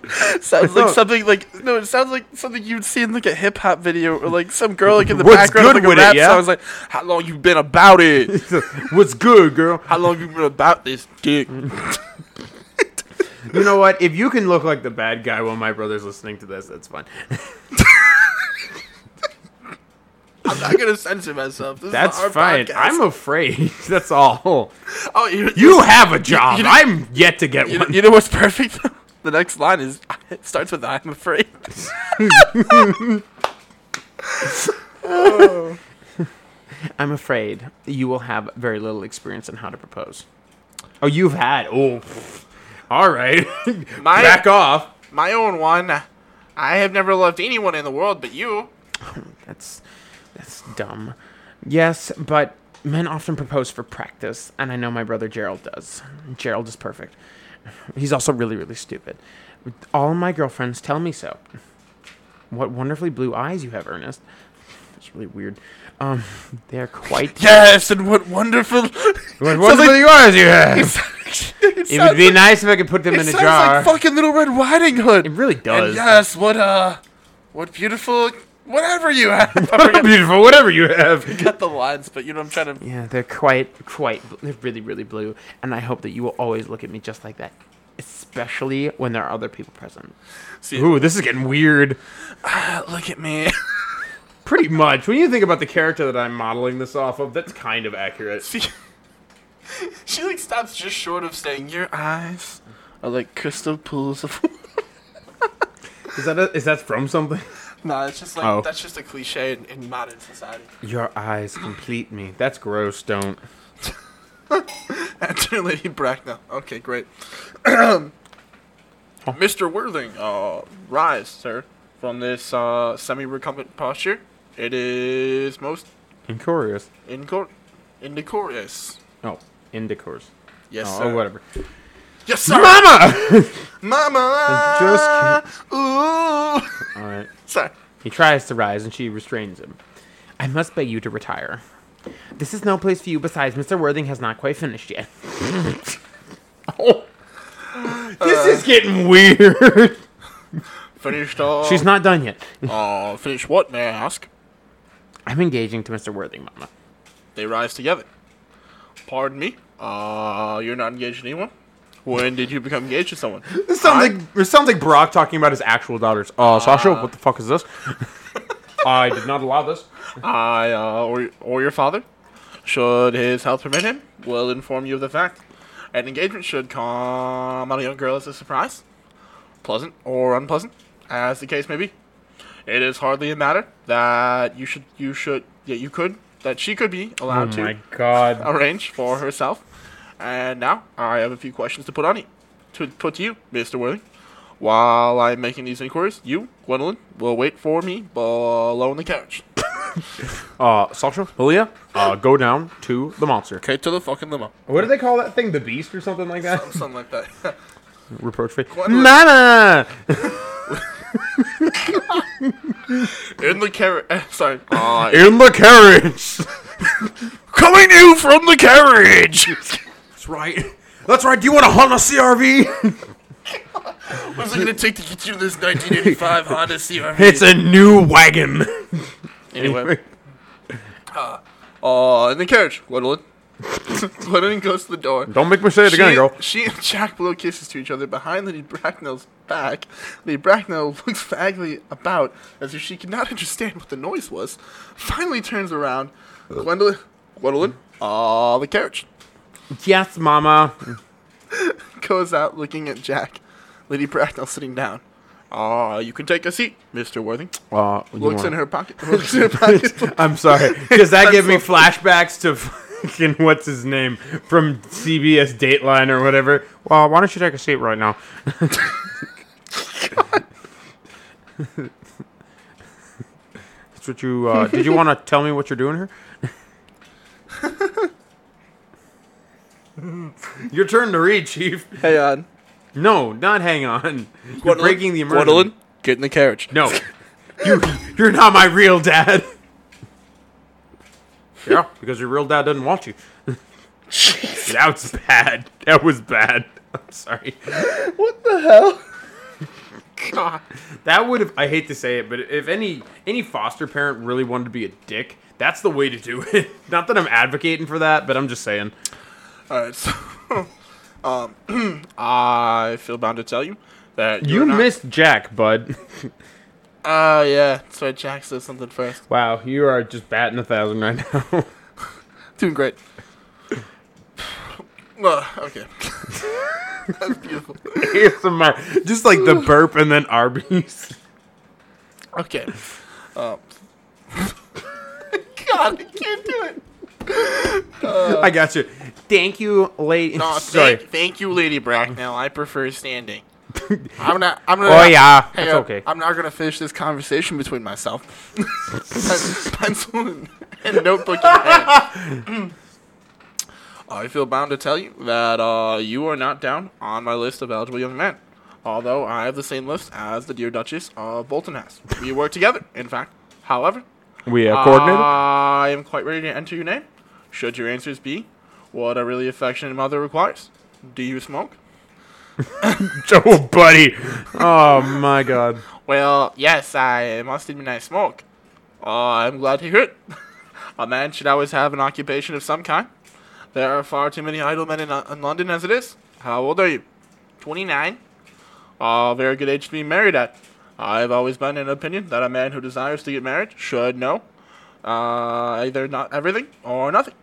Sounds like something like no. It sounds like something you'd see in like a hip hop video or like some girl like in the What's background of good like a with it, rap yeah? song. It's like, how long you been about it? What's good, girl? How long you been about this dick? You know what? If you can look like the bad guy while my brother's listening to this, that's fine. I'm not gonna censor myself. This That's is our fine. podcast. I'm afraid. That's all. oh, you, You have a job. you know- I'm yet to get You know, one. you know what's perfect? the next line is it starts with "I'm afraid." I'm afraid you will have very little experience in how to propose. Oh, you've had. Oh, all right. My Back off. my own one. I have never loved anyone in the world but you. That's that's dumb. Yes, but men often propose for practice, and I know my brother Gerald does. Gerald is perfect. He's also really, really stupid. All my girlfriends tell me so. What wonderfully blue eyes you have, Ernest. That's really weird. Um, they're quite. Yes, and what wonderful. What wonderful like- eyes you have. it It would be like, nice if I could put them in a sounds jar. like fucking Little Red Riding Hood. it really And does. yes, what uh, what beautiful, whatever you have. I Beautiful, whatever you have. forget the lines, but you know I'm trying to. Yeah, they're quite, quite, they're really, really blue. And I hope that you will always look at me just like that, especially when there are other people present. See, Ooh, this is getting weird. look at me. Pretty much. When you think about the character that I'm modeling this off of, that's kind of accurate. See, she like stops just short of saying your eyes are like crystal pools of. Is that a, is that from something? Nah, it's just like Oh. that's just a cliche in, in modern society. Your eyes complete me. That's gross. Don't. Enter Lady Bracknell. Okay, great. Mr. Worthing, uh, rise, sir, from this uh, semi-recumbent posture. It is most Incorrious. incor- indecorous. Oh, indicors. Yes, oh, sir. Oh, whatever. Yes, sir. Mama! Mama. just Ooh. All right. Sorry. He tries to rise, and she restrains him. I must beg you to retire. This is no place for you. Besides, Mr. Worthing has not quite finished yet. oh. This is getting weird. Finished. Uh, She's not done yet. Uh, finished what? May I ask? I'm engaging to Mr. Worthing, Mama. They rise together. Pardon me. Uh, you're not engaged to anyone. When did you become engaged to someone? This sounds like it sounds like Barack talking about his actual daughters. Uh, Sasha, what the fuck is this? I did not allow this. I, uh, or, or your father, should his health permit him, will inform you of the fact. An engagement should come on a young girl as a surprise, pleasant or unpleasant, as the case may be. It is hardly a matter that you should, you should, yeah, you could, that she could be Oh allowed to my god. arrange for herself. And now I have a few questions to put on you, to put to you, Mister Worthing. While I'm making these inquiries, you, Gwendolyn, will wait for me below in the couch. Uh, Sasha, Julia, uh, go down to the monster. Okay, to the fucking limo. What do they call that thing? The beast or something like that? Something like that. Reproach free. Mama! In the carriage. sorry. Uh, In the carriage! coming you from the carriage! That's right. That's right. Do you want a Honda CRV? What's it gonna take to get you this 1985 Honda CRV? it's a new wagon. anyway. Uh, in the carriage, Gwendolyn. Gwendolyn goes to the door. Don't make me say it She, again, girl. she and Jack blow kisses to each other behind Lady Bracknell's back. Lady Bracknell looks vaguely about as if she could not understand what the noise was. Finally turns around. Gwendolyn, Gwendolyn, ah, the carriage. Yes, Mama. Goes out looking at Jack. Lady Bracknell sitting down. Ah, you can take a seat, Mr. Worthing. Uh, Looks in her pocket. Looks in her pocket. I'm sorry. Does that give me flashbacks to fucking what's his name from CBS Dateline or whatever? Well, why don't you take a seat right now? That's what you. Uh, did you want to tell me what you're doing here? Your turn to read, Chief. Hang on. No, not hang on. You're Gwendolyn, breaking the immersion. Gwendolyn, get in the carriage. No, you, you're not my real dad. yeah, because your real dad doesn't want you. that was bad. That was bad. I'm sorry. What the hell? God. That would have. I hate to say it, but if any any foster parent really wanted to be a dick, that's the way to do it. Not that I'm advocating for that, but I'm just saying. All right. So, um, I feel bound to tell you that You missed Jack, bud. Uh, yeah. So Jack said something first. wow, you are just batting a thousand right now. Doing great. Uh, okay. That's beautiful. ASMR. Just like the burp and then Arby's. Okay. Um. God, I can't do it. I got you. Thank you, lady. No, Sorry. thank, thank you, Lady Bracknell. I prefer standing. I'm not. I'm gonna. Oh yeah, Hang that's okay. I'm not gonna finish this conversation between myself. Pencil and, and notebook. I feel bound to tell you that uh, you are not down on my list of eligible young men. Although I have the same list as the dear Duchess of Bolton has. We work together, in fact. However, We are coordinated. I am quite ready to enter your name. Should your answers be what a really affectionate mother requires? Do you smoke? oh, buddy. Oh my God. Well, yes, I must admit I smoke. Uh, I'm glad to hear it. a man should always have an occupation of some kind. There are far too many idle men in, uh, in London as it is. How old are you? 29. Uh, very good age to be married at. I've always been in opinion that a man who desires to get married should know uh, either not everything or nothing.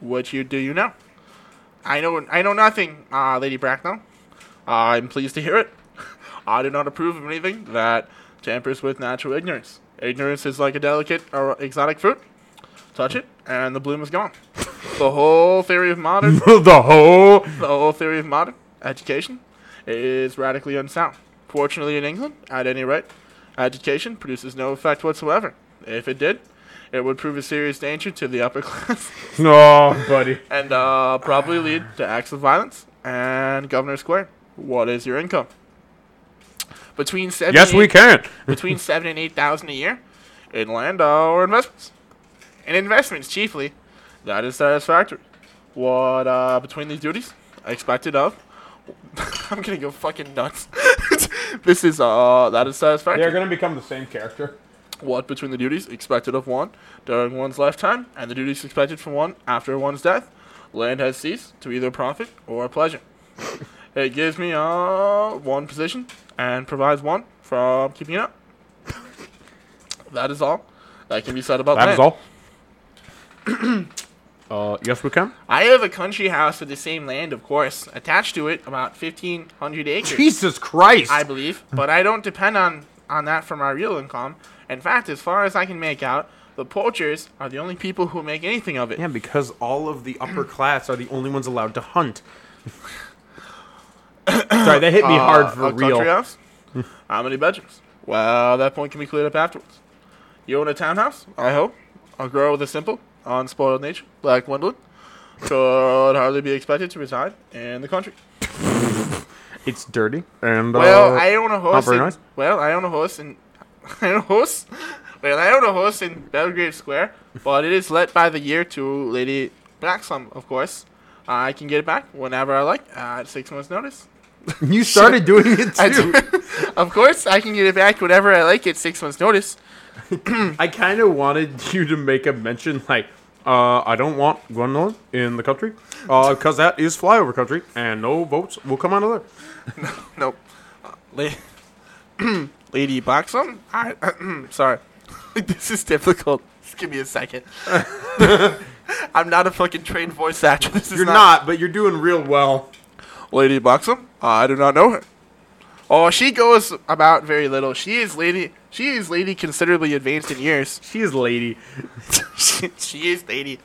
Which you do you know? I know I know nothing, uh, Lady Bracknell. I'm pleased to hear it. I do not approve of anything that tampers with natural ignorance. Ignorance is like a delicate or exotic fruit. Touch it, and the bloom is gone. The whole theory of modern, the whole. the whole theory of modern education is radically unsound. Fortunately, in England, at any rate, education produces no effect whatsoever. If it did, it would prove a serious danger to the upper class No, buddy. and uh, probably lead to acts of violence and Grosvenor Square. What is your income? Between seven Yes, and we eight- can. between seven and eight thousand a year in land uh, or investments. In investments, chiefly, that is satisfactory. What uh, between these duties expected of? I'm gonna go fucking nuts. this is uh that is satisfactory. They're gonna become the same character. What between the duties expected of one during one's lifetime and the duties expected from one after one's death, land has ceased to either profit or pleasure. it gives me uh one position and provides one from keeping it up. that is all that can be said about that. That is all. uh, yes, we can. I have a country house with the same land, of course, attached to it, about fifteen hundred acres. Jesus Christ. I believe, but I don't depend on on that for my real income. In fact, as far as I can make out, the poachers are the only people who make anything of it. yeah, because all of the upper class are the only ones allowed to hunt. Sorry, that hit me hard Uh, for a real. house? How many bedrooms? Well, that point can be cleared up afterwards. You own a townhouse, I hope. A girl with a simple, unspoiled nature, like Gwendolyn, could hardly be expected to reside in the country. It's dirty and Well, uh, I own a horse. Not very nice. Well, I own a horse in. I own a horse. Well, I own a horse in Belgrave Square, but it is let by the year to Lady Bloxham, of course. I can get it back whenever I like at six months' notice. you started doing it too. do. of course, I can get it back whenever I like at six months' notice. I kind of wanted you to make a mention like, uh, I don't want Gwendolyn in the country, uh, because that is flyover country, and no votes will come out of there. Nope. Uh, La- Lady Bloxham? I, sorry. this is difficult. Just give me a second. I'm not a fucking trained voice actor. This is You're not, but you're doing real well. Lady Buxom? I do not know her. Oh, she goes about very little. She is lady. She is lady considerably advanced in years. She is lady. she, she is lady.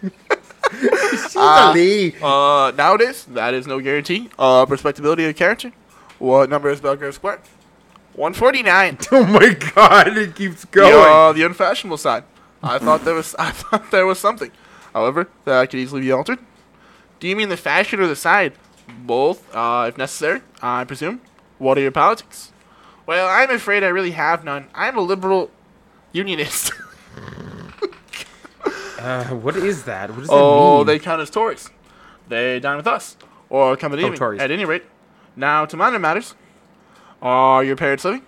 She's a uh, lady. Uh, nowadays that is no guarantee of respectability of character. What number is Belgrave Square? One forty nine. Oh my god, it keeps The, going. uh, the unfashionable side. I thought there was. I thought there was something. However, that could easily be altered. Do you mean the fashion or the side? Both, uh, if necessary. I presume. What are your politics? Well, I'm afraid I really have none. I'm a liberal unionist. Uh, what is that? What does oh, that they count as Tories. They dine with us. or come at evening. Tories. At any rate, now to minor matters. Are your parents living?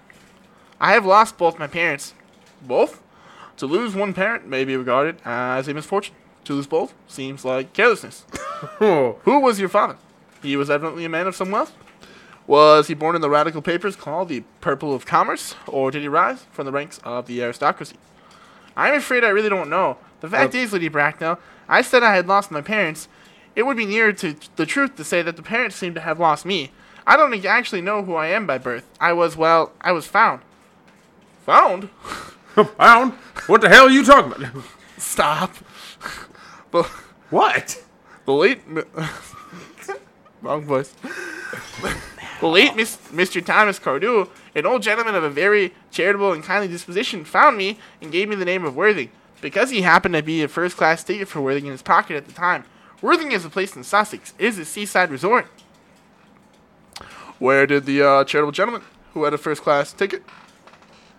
I have lost both my parents. Both? To lose one parent may be regarded as a misfortune. To lose both seems like carelessness. Who was your father? He was evidently a man of some wealth. Was he born in the radical papers called the Purple of Commerce, or did he rise from the ranks of the aristocracy? I'm afraid I really don't know. The fact is, Lady Bracknell, I said I had lost my parents. It would be nearer to the truth to say that the parents seem to have lost me. I don't actually know who I am by birth. I was, well, I was found. Found? found. What the hell are you talking about? Stop. the, What? the late. Wrong voice. The late Miss, Mr. Thomas Cardew, an old gentleman of a very charitable and kindly disposition, found me and gave me the name of Worthing, because he happened to be a first class ticket for Worthing in his pocket at the time. Worthing is a place in Sussex. It is a seaside resort. Where did the uh, charitable gentleman who had a first class ticket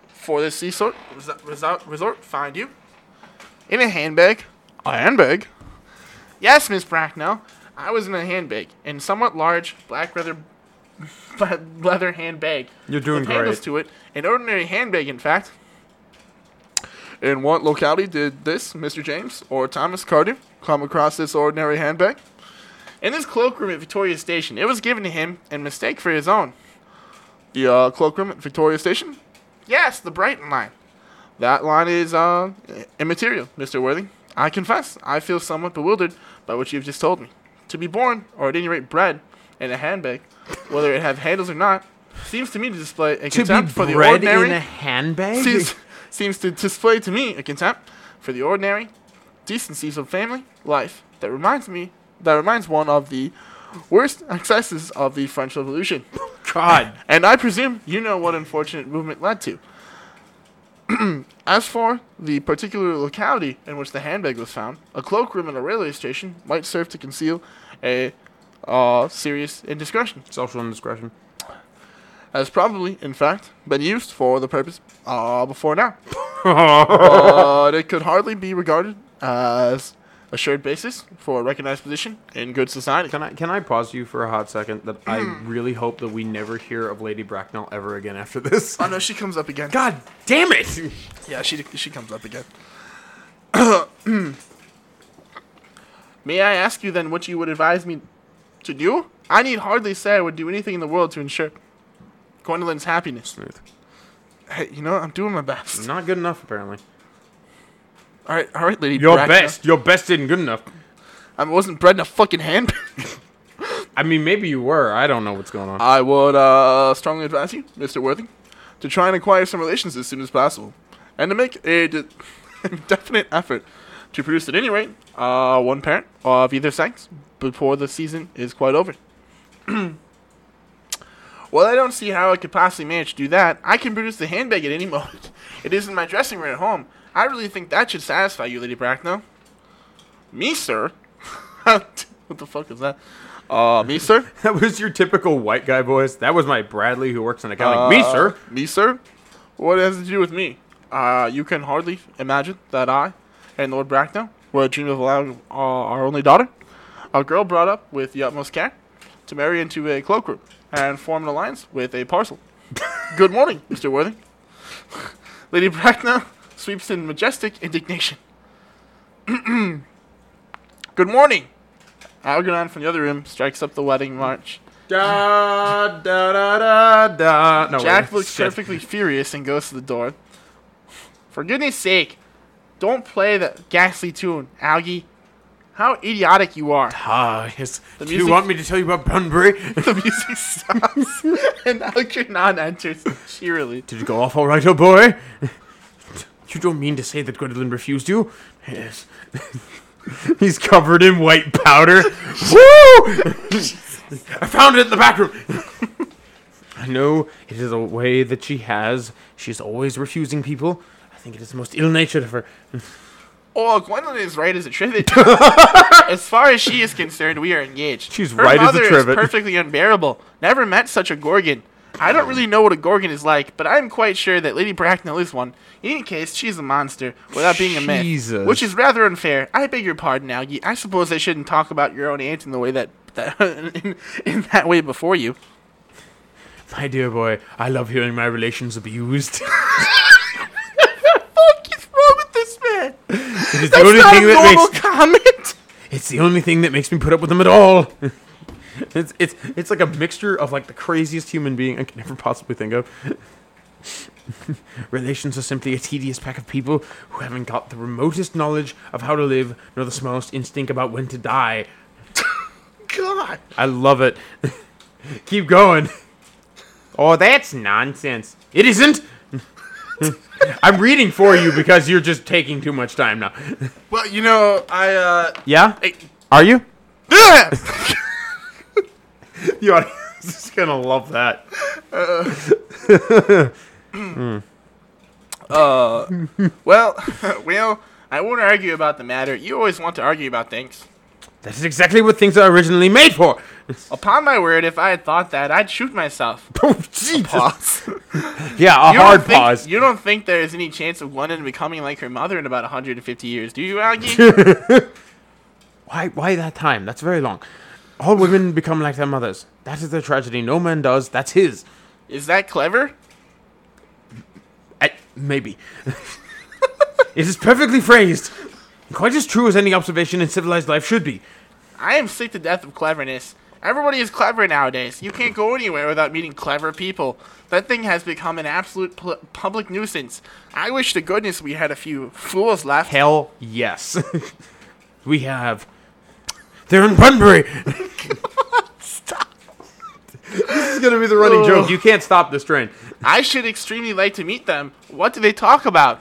for this resort, resort, resort find you? In a handbag. A handbag? Yes, Miss Bracknell. I was in a handbag, in somewhat large black leather leather handbag. You're doing with handles great. to it. An ordinary handbag, in fact. In what locality did this, Mr. James or Thomas Cardew, come across this ordinary handbag? In his cloakroom at Victoria Station. It was given to him in mistake for his own. The uh, cloakroom at Victoria Station? Yes, the Brighton line. That line is uh, immaterial, Mr. Worthing. I confess, I feel somewhat bewildered by what you've just told me. To be born, or at any rate bred, in a handbag, whether it have handles or not, seems to me to display a contempt for the bred ordinary. in a handbag? seems, seems to display to me a contempt for the ordinary decencies of family life that reminds me that reminds one of the worst excesses of the French Revolution. God. And I presume you know what unfortunate movement led to. As for the particular locality in which the handbag was found, a cloakroom in a railway station might serve to conceal a uh, serious indiscretion, Social indiscretion. has probably, in fact, been used for the purpose uh, before now. but it could hardly be regarded as a shared basis for a recognized position in good society. Can I can I pause you for a hot second? That I hmm. really hope that we never hear of Lady Bracknell ever again after this. Oh no, she comes up again. God damn it! Yeah, she she comes up again. May I ask you then what you would advise me to do? I need hardly say I would do anything in the world to ensure Gwendolyn's happiness. Smooth. Hey, you know I'm doing my best. Not good enough, apparently. All right, all right, lady. Your best. Your best isn't good enough. I wasn't bred in a fucking handbag. I mean, maybe you were. I don't know what's going on. I would uh, strongly advise you, Mr. Worthing, to try and acquire some relations as soon as possible, and to make a de- definite effort to produce, at any rate, uh, one parent of either sex before the season is quite over. well, I don't see how I could possibly manage to do that. I can produce the handbag at any moment. It is in my dressing room at home. I really think that should satisfy you, Lady Bracknell. Me, sir? what the fuck is that? Uh, me, sir? That was your typical white guy voice. That was my Bradley who works in accounting. Me, Uh, sir. Me, sir? What has it to do with me? Uh, you can hardly imagine that I and Lord Bracknell were dream of allowing uh, our only daughter, a girl brought up with the utmost care, to marry into a cloakroom and form an alliance with a parcel. Good morning, Mr. Worthing. Lady Bracknell sweeps in majestic indignation. Good morning. Algernon from the other room strikes up the wedding march. Da da da da da. No, Jack wait. looks Shit. perfectly furious and goes to the door. For goodness sake, don't play that ghastly tune, Algie. How idiotic you are. Ah, yes. The Do you want me to tell you about Bunbury? the music stops, and Algernon enters cheerily. Did it go off all right, oh boy? You don't mean to say that Gwendolyn refused you? Yes. He's covered in white powder. Woo! I found it in the back room. I know it is a way that she has. She's always refusing people. I think it is the most ill-natured of her. Oh, Gwendolyn is right as a trivet. as far as she is concerned, we are engaged. She's Her right as a mother trivet. is perfectly unbearable. Never met such a gorgon. I don't really know what a gorgon is like, but I'm quite sure that Lady Bracknell is one. In any case, she's a monster, without being a myth. Jesus. Which is rather unfair. I beg your pardon, Algie. I suppose I shouldn't talk about your own aunt in the way that that in, in that way before you. My dear boy, I love hearing my relations abused. What is wrong with this man? it is the That's only not thing a that normal makes comment. it's the only thing that makes me put up with them at all. it's it's it's like a mixture of like the craziest human being I can ever possibly think of. Relations are simply a tedious pack of people who haven't got the remotest knowledge of how to live, nor the smallest instinct about when to die. God. I love it. Keep going. Oh, that's nonsense. It isn't. I'm reading for you because you're just taking too much time now. Well, you know, I uh. Yeah? I- Are you? The audience is gonna love that. Uh, well, well, I won't argue about the matter. You always want to argue about things. That is exactly what things are originally made for. Upon my word, if I had thought that, I'd shoot myself. Oh, Jesus. Pause. Yeah, a You hard think- pause. You don't think there's any chance of London becoming like her mother in about 150 years, do you, Algie? Why? Why that time? That's very long. All women become like their mothers. That is their tragedy. No man does. That's his. Is that clever? I, maybe. it is perfectly phrased. Quite as true as any observation in civilized life should be. I am sick to death of cleverness. Everybody is clever nowadays. You can't go anywhere without meeting clever people. That thing has become an absolute public nuisance. I wish to goodness we had a few fools left. Hell yes. we have. They're in Bunbury. Stop. This is gonna be the running oh. joke. You can't stop this train. I should extremely like to meet them. What do they talk about?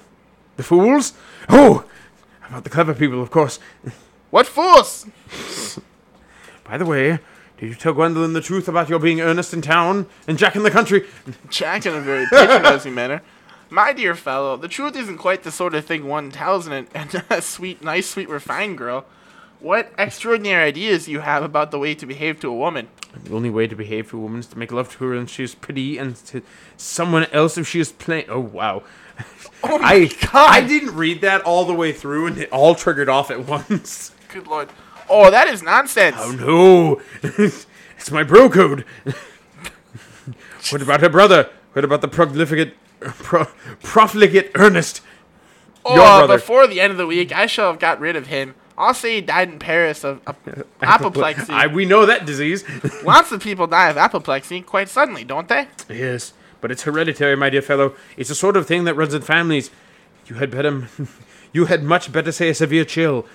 The fools? Oh, about the clever people, of course. What fools? By the way, did you tell Gwendolyn the truth about your being Ernest in town and Jack in the country? Jack in a very patronizing manner. My dear fellow, the truth isn't quite the sort of thing one tells in a, in a sweet, nice, sweet, refined girl. What extraordinary ideas you have about the way to behave to a woman. The only way to behave to a woman is to make love to her and she is pretty, and to someone else if she is plain. Oh wow! Oh my I god! I didn't read that all the way through, and it all triggered off at once. Good lord. Oh, that is nonsense. Oh no! it's my bro code. what about her brother? What about the profligate, pro, profligate Ernest? your oh, brother. before the end of the week, I shall have got rid of him. I'll say he died in Paris of, of apoplexy. I, we know that disease. Lots of people die of apoplexy quite suddenly, don't they? yes, but it's hereditary, my dear fellow. It's the sort of thing that runs in families. You had better, you had much better say a severe chill.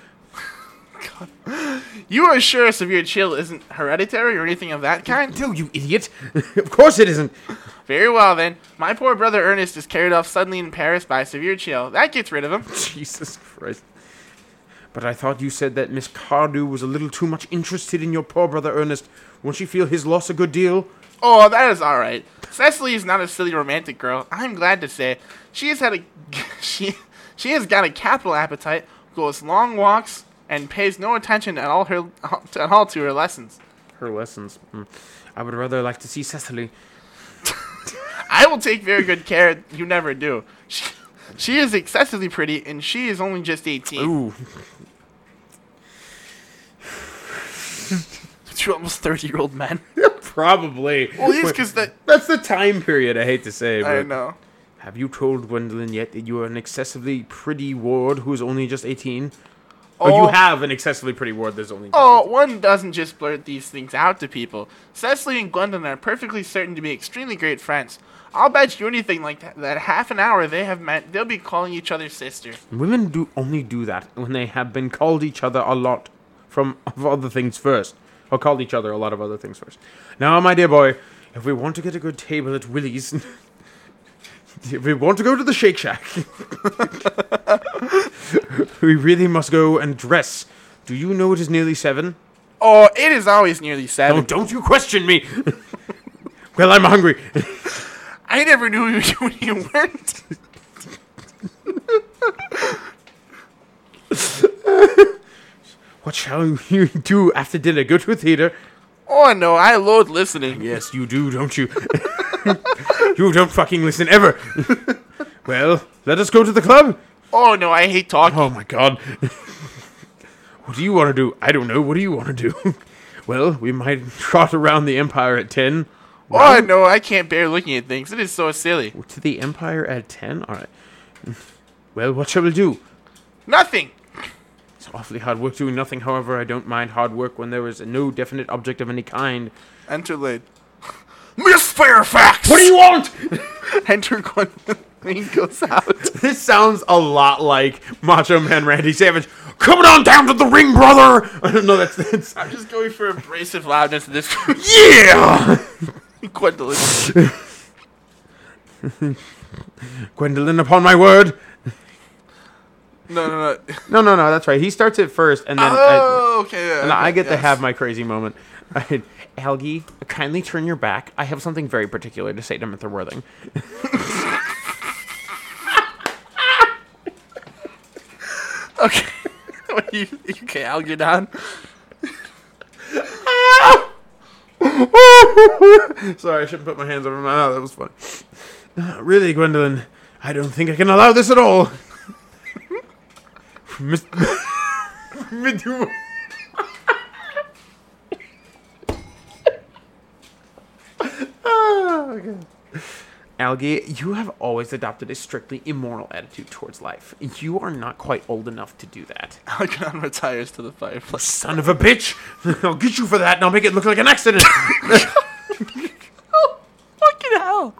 God. You are sure a severe chill isn't hereditary or anything of that kind? No, you idiot! of course it isn't. Very well then. My poor brother Ernest is carried off suddenly in Paris by a severe chill. That gets rid of him. Jesus Christ. But I thought you said that Miss Cardew was a little too much interested in your poor brother Ernest. Won't she feel his loss a good deal? Oh, that is all right. Cecily is not a silly romantic girl. I'm glad to say she has had a she she has got a capital appetite, goes long walks, and pays no attention at all her at all to her lessons. Her lessons. Hmm. I would rather like to see Cecily. I will take very good care you never do. She, she is excessively pretty, and she is only just 18. Ooh. Two almost 30 year old men. Probably. Well, yes, because that. That's the time period, I hate to say. I But know. Have you told Gwendolyn yet that you are an excessively pretty ward who is only just 18? Or Oh. you have an excessively pretty ward that's only Oh, one doesn't just blurt these things out to people. Cecily and Gwendolyn are perfectly certain to be extremely great friends. I'll bet you anything like that, that half an hour they have met, they'll be calling each other sister. Women do only do that when they have been called each other a lot from of other things first. Or called each other a lot of other things first. Now, my dear boy, if we want to get a good table at Willie's, if we want to go to the Shake Shack, we really must go and dress. Do you know it is nearly seven? Oh, it is always nearly seven. Oh, don't you question me! well, I'm hungry. I never knew you when you weren't. What shall you do after dinner? Go to a theater? Oh no, I loathe listening. Yes, you do, don't you? you don't fucking listen ever. well, let us go to the club. Oh no, I hate talking. Oh my god. what do you want to do? I don't know. What do you want to do? Well, we might trot around the Empire at 10. Oh no, I can't bear looking at things. It is so silly. To the Empire at 10? Alright. Well, what shall we do? Nothing. It's awfully hard work doing nothing. However, I don't mind hard work when there is no definite object of any kind. Enter Lane. Miss Fairfax. What do you want? Enter Gwendolyn goes out. this sounds a lot like Macho Man Randy Savage. Coming on down to the ring, brother. I don't know. That's, that's I'm just going for abrasive loudness in this. yeah. Gwendolyn. Gwendolyn, upon my word. No, no, no. No, no, no. That's right. He starts it first, and then I, Oh, okay. Yeah, and I okay, get to have my crazy moment. I, Algie, kindly turn your back. I have something very particular to say to Mr. Worthing. Okay. you, okay, get on. Sorry, I shouldn't put my hands over my mouth. That was funny. Really, Gwendolyn, I don't think I can allow this at all. Ah, okay. Algie, you have always adopted a strictly immoral attitude towards life. You are not quite old enough to do that. Algernon retires to the fireplace. Son of a bitch! I'll get you for that, and I'll make it look like an accident. oh, Fucking hell.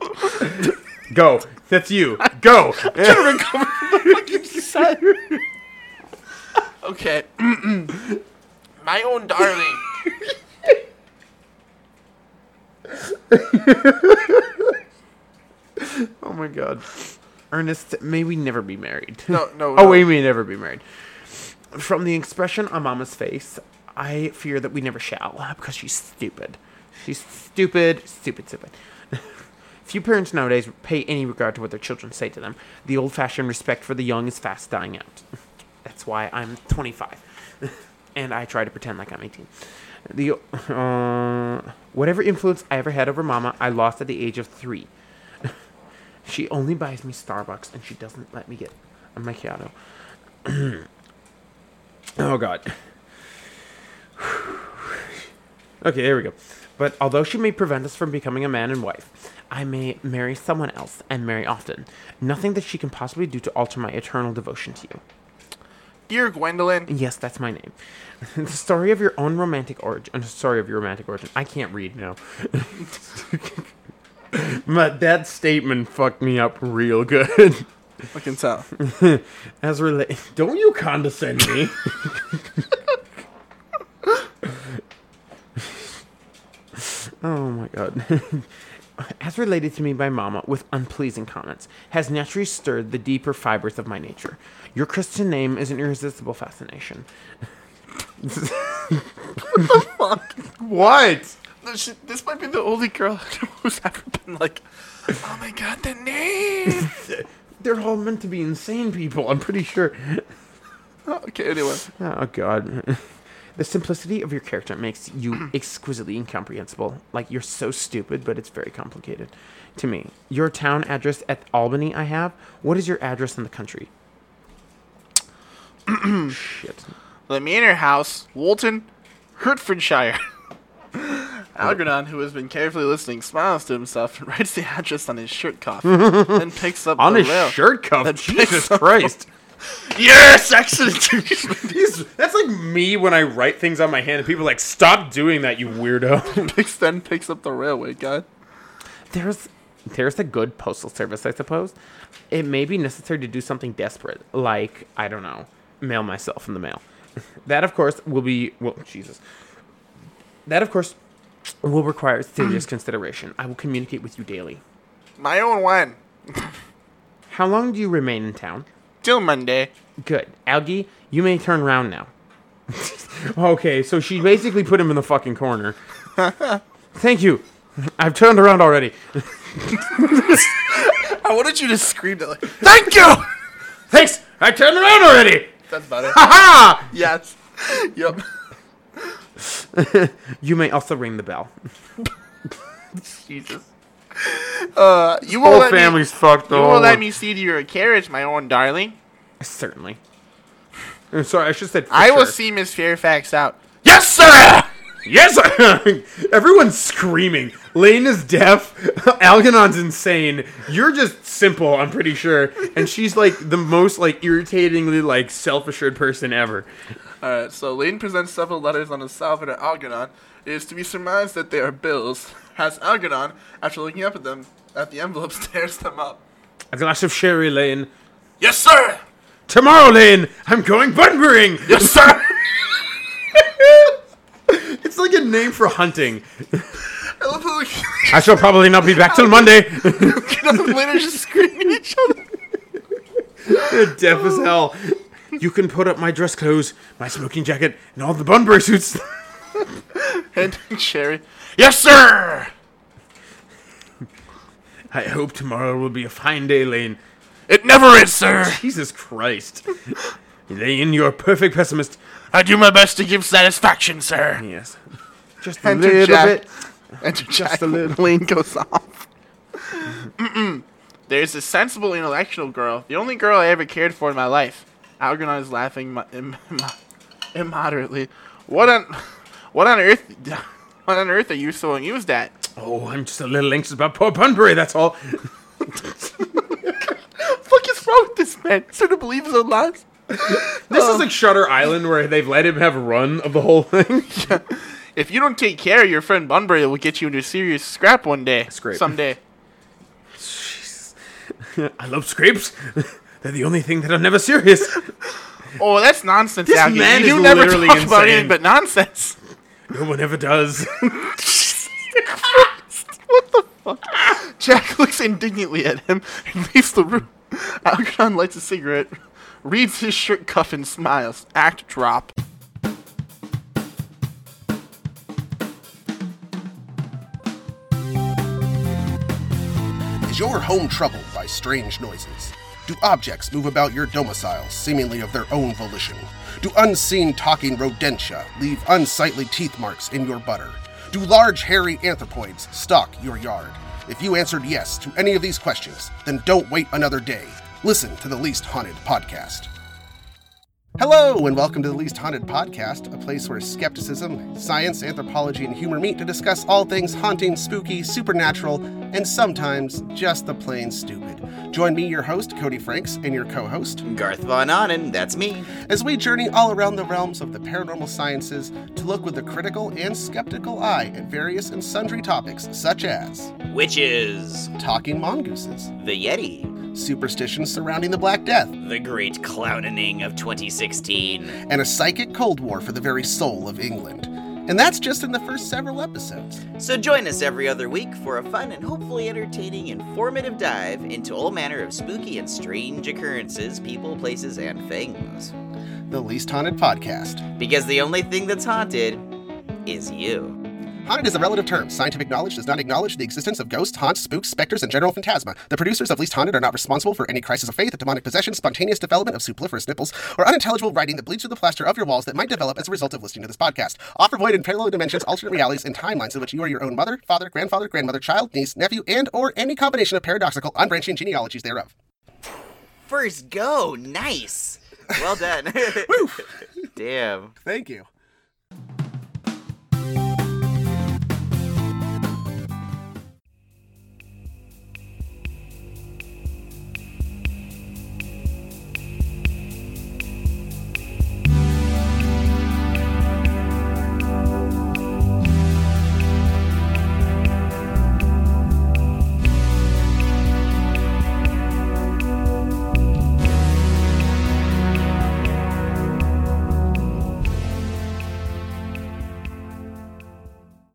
Go. That's you. Go. Okay. My own darling. oh my god. Ernest, may we never be married. No, no. oh, no. we may never be married. From the expression on Mama's face, I fear that we never shall because she's stupid. She's stupid, stupid, stupid. Few parents nowadays pay any regard to what their children say to them. The old fashioned respect for the young is fast dying out. That's why I'm 25. and I try to pretend like I'm 18. The uh, whatever influence I ever had over Mama, I lost at the age of three. She only buys me Starbucks, and she doesn't let me get a macchiato. oh God. okay, there we go. But although she may prevent us from becoming a man and wife, I may marry someone else and marry often. Nothing that she can possibly do to alter my eternal devotion to you. Dear Gwendolyn. Yes, that's my name. the story of your own romantic origin. The story of your romantic origin. I can't read now. but that statement fucked me up real good. I can tell. As relate, don't you condescend me. oh my god. As related to me by Mama with unpleasing comments, has naturally stirred the deeper fibers of my nature. Your Christian name is an irresistible fascination. what? This, this might be the only girl who's ever been like, oh my god, the name. They're all meant to be insane people, I'm pretty sure. Okay, anyway. Oh god. The simplicity of your character makes you exquisitely incomprehensible. Like you're so stupid, but it's very complicated to me. Your town address at Albany I have. What is your address in the country? Shit. The Manor House, Woolton, Hertfordshire. Algernon, who has been carefully listening, smiles to himself and writes the address on his shirt cuff, then picks up On the his rail. shirt cuff. Jesus Christ. Yes, excellent. He's, that's like me when I write things on my hand and people are like, stop doing that, you weirdo. picks then picks up the railway guy. there's there's a good postal service, I suppose. It may be necessary to do something desperate, like I don't know, mail myself in the mail. That, of course, will be well, Jesus. That, of course, will require serious consideration. I will communicate with you daily. My own one. How long do you remain in town? Till Monday. Good, Algie. You may turn round now. okay, so she basically put him in the fucking corner. Thank you. I've turned around already. I wanted you to scream that like, thank you. Thanks. I turned around already. That's about it. Ha ha! yes. Yep. You may also ring the bell. Jesus. Uh, you will Whole let family's fucked me. You will up. let me see to your carriage, my own darling. Certainly. Uh, Sorry, I should have said. for I will see Miss Fairfax out. Yes, sir. Yes! sir! Everyone's screaming. Lane is deaf. Algernon's insane. You're just simple, I'm pretty sure. And she's like the most like irritatingly like self-assured person ever. Alright, so Lane presents several letters on a salver to Algernon. It is to be surmised that they are bills. As Algernon, after looking up at them, at the envelopes, tears them up. A glass of sherry, Lane. Yes, sir! Tomorrow, Lane, I'm going bunburying. Yes, sir! It's like a name for hunting. I love how like, I shall probably not be back till Monday. Lane are just screaming at each other. They're deaf as hell. You can put up my dress clothes, my smoking jacket, and all the Bunbury suits. And Sherry. Yes, sir! I hope tomorrow will be a fine day, Lane. It never is, sir! Jesus Christ. Lane, you're a perfect pessimist. I do my best to give satisfaction, sir. Yes. Just a Enter little Jack. bit. Enter Jack. a little. Lane goes off. Mm-mm. There's a sensible intellectual girl, the only girl I ever cared for in my life. Algernon is laughing Im- Im- immoderately. What on, what on earth, what on earth are you so amused at? Oh, I'm just a little anxious about poor Bunbury, that's all. What is wrong with this man? Sort of believes his own lies. This is uh. like Shutter Island where they've let him have a run of the whole thing. If you don't take care, your friend Bunbury will get you into a serious scrap one day. Scrape. Someday. Jeez. I love scrapes. They're the only thing that are never serious. Oh, that's nonsense, This Algie. man You is never literally talk about insane. anything but nonsense. No one ever does. What the fuck? Jack looks indignantly at him and leaves the room. Algernon lights a cigarette, reads his shirt cuff, and smiles. Act drop. Is your home troubled by strange noises? Do objects move about your domicile seemingly of their own volition? Do unseen talking rodentia leave unsightly teeth marks in your butter? Do large hairy anthropoids stalk your yard? If you answered yes to any of these questions, then don't wait another day. Listen to the Least Haunted podcast. Hello, and welcome to the Least Haunted Podcast, a place where skepticism, science, anthropology, and humor meet to discuss all things haunting, spooky, supernatural, and sometimes just the plain stupid. Join me, your host, Cody Franks, and your co host, Garth Von Onen, that's me. as we journey all around the realms of the paranormal sciences to look with a critical and skeptical eye at various and sundry topics such as Witches, talking mongooses, the Yeti, superstitions surrounding the Black Death, the great clowning of 2016. and a psychic Cold War for the very soul of England. And that's just in the first several episodes. So join us every other week for a fun and hopefully entertaining, informative dive into all manner of spooky and strange occurrences, people, places, and things. The Least Haunted Podcast. Because the only thing that's haunted is you. Haunted is a relative term. Scientific knowledge does not acknowledge the existence of ghosts, haunts, spooks, specters, and general phantasma. The producers of Least Haunted are not responsible for any crisis of faith, demonic possession, spontaneous development of supliferous nipples, or unintelligible writing that bleeds through the plaster of your walls that might develop as a result of listening to this podcast. Offer void in parallel dimensions, alternate realities, and timelines in which you are your own mother, father, grandfather, grandmother, child, niece, nephew, and or any combination of paradoxical, unbranching genealogies thereof. First go, nice. Well done. Damn. Thank you.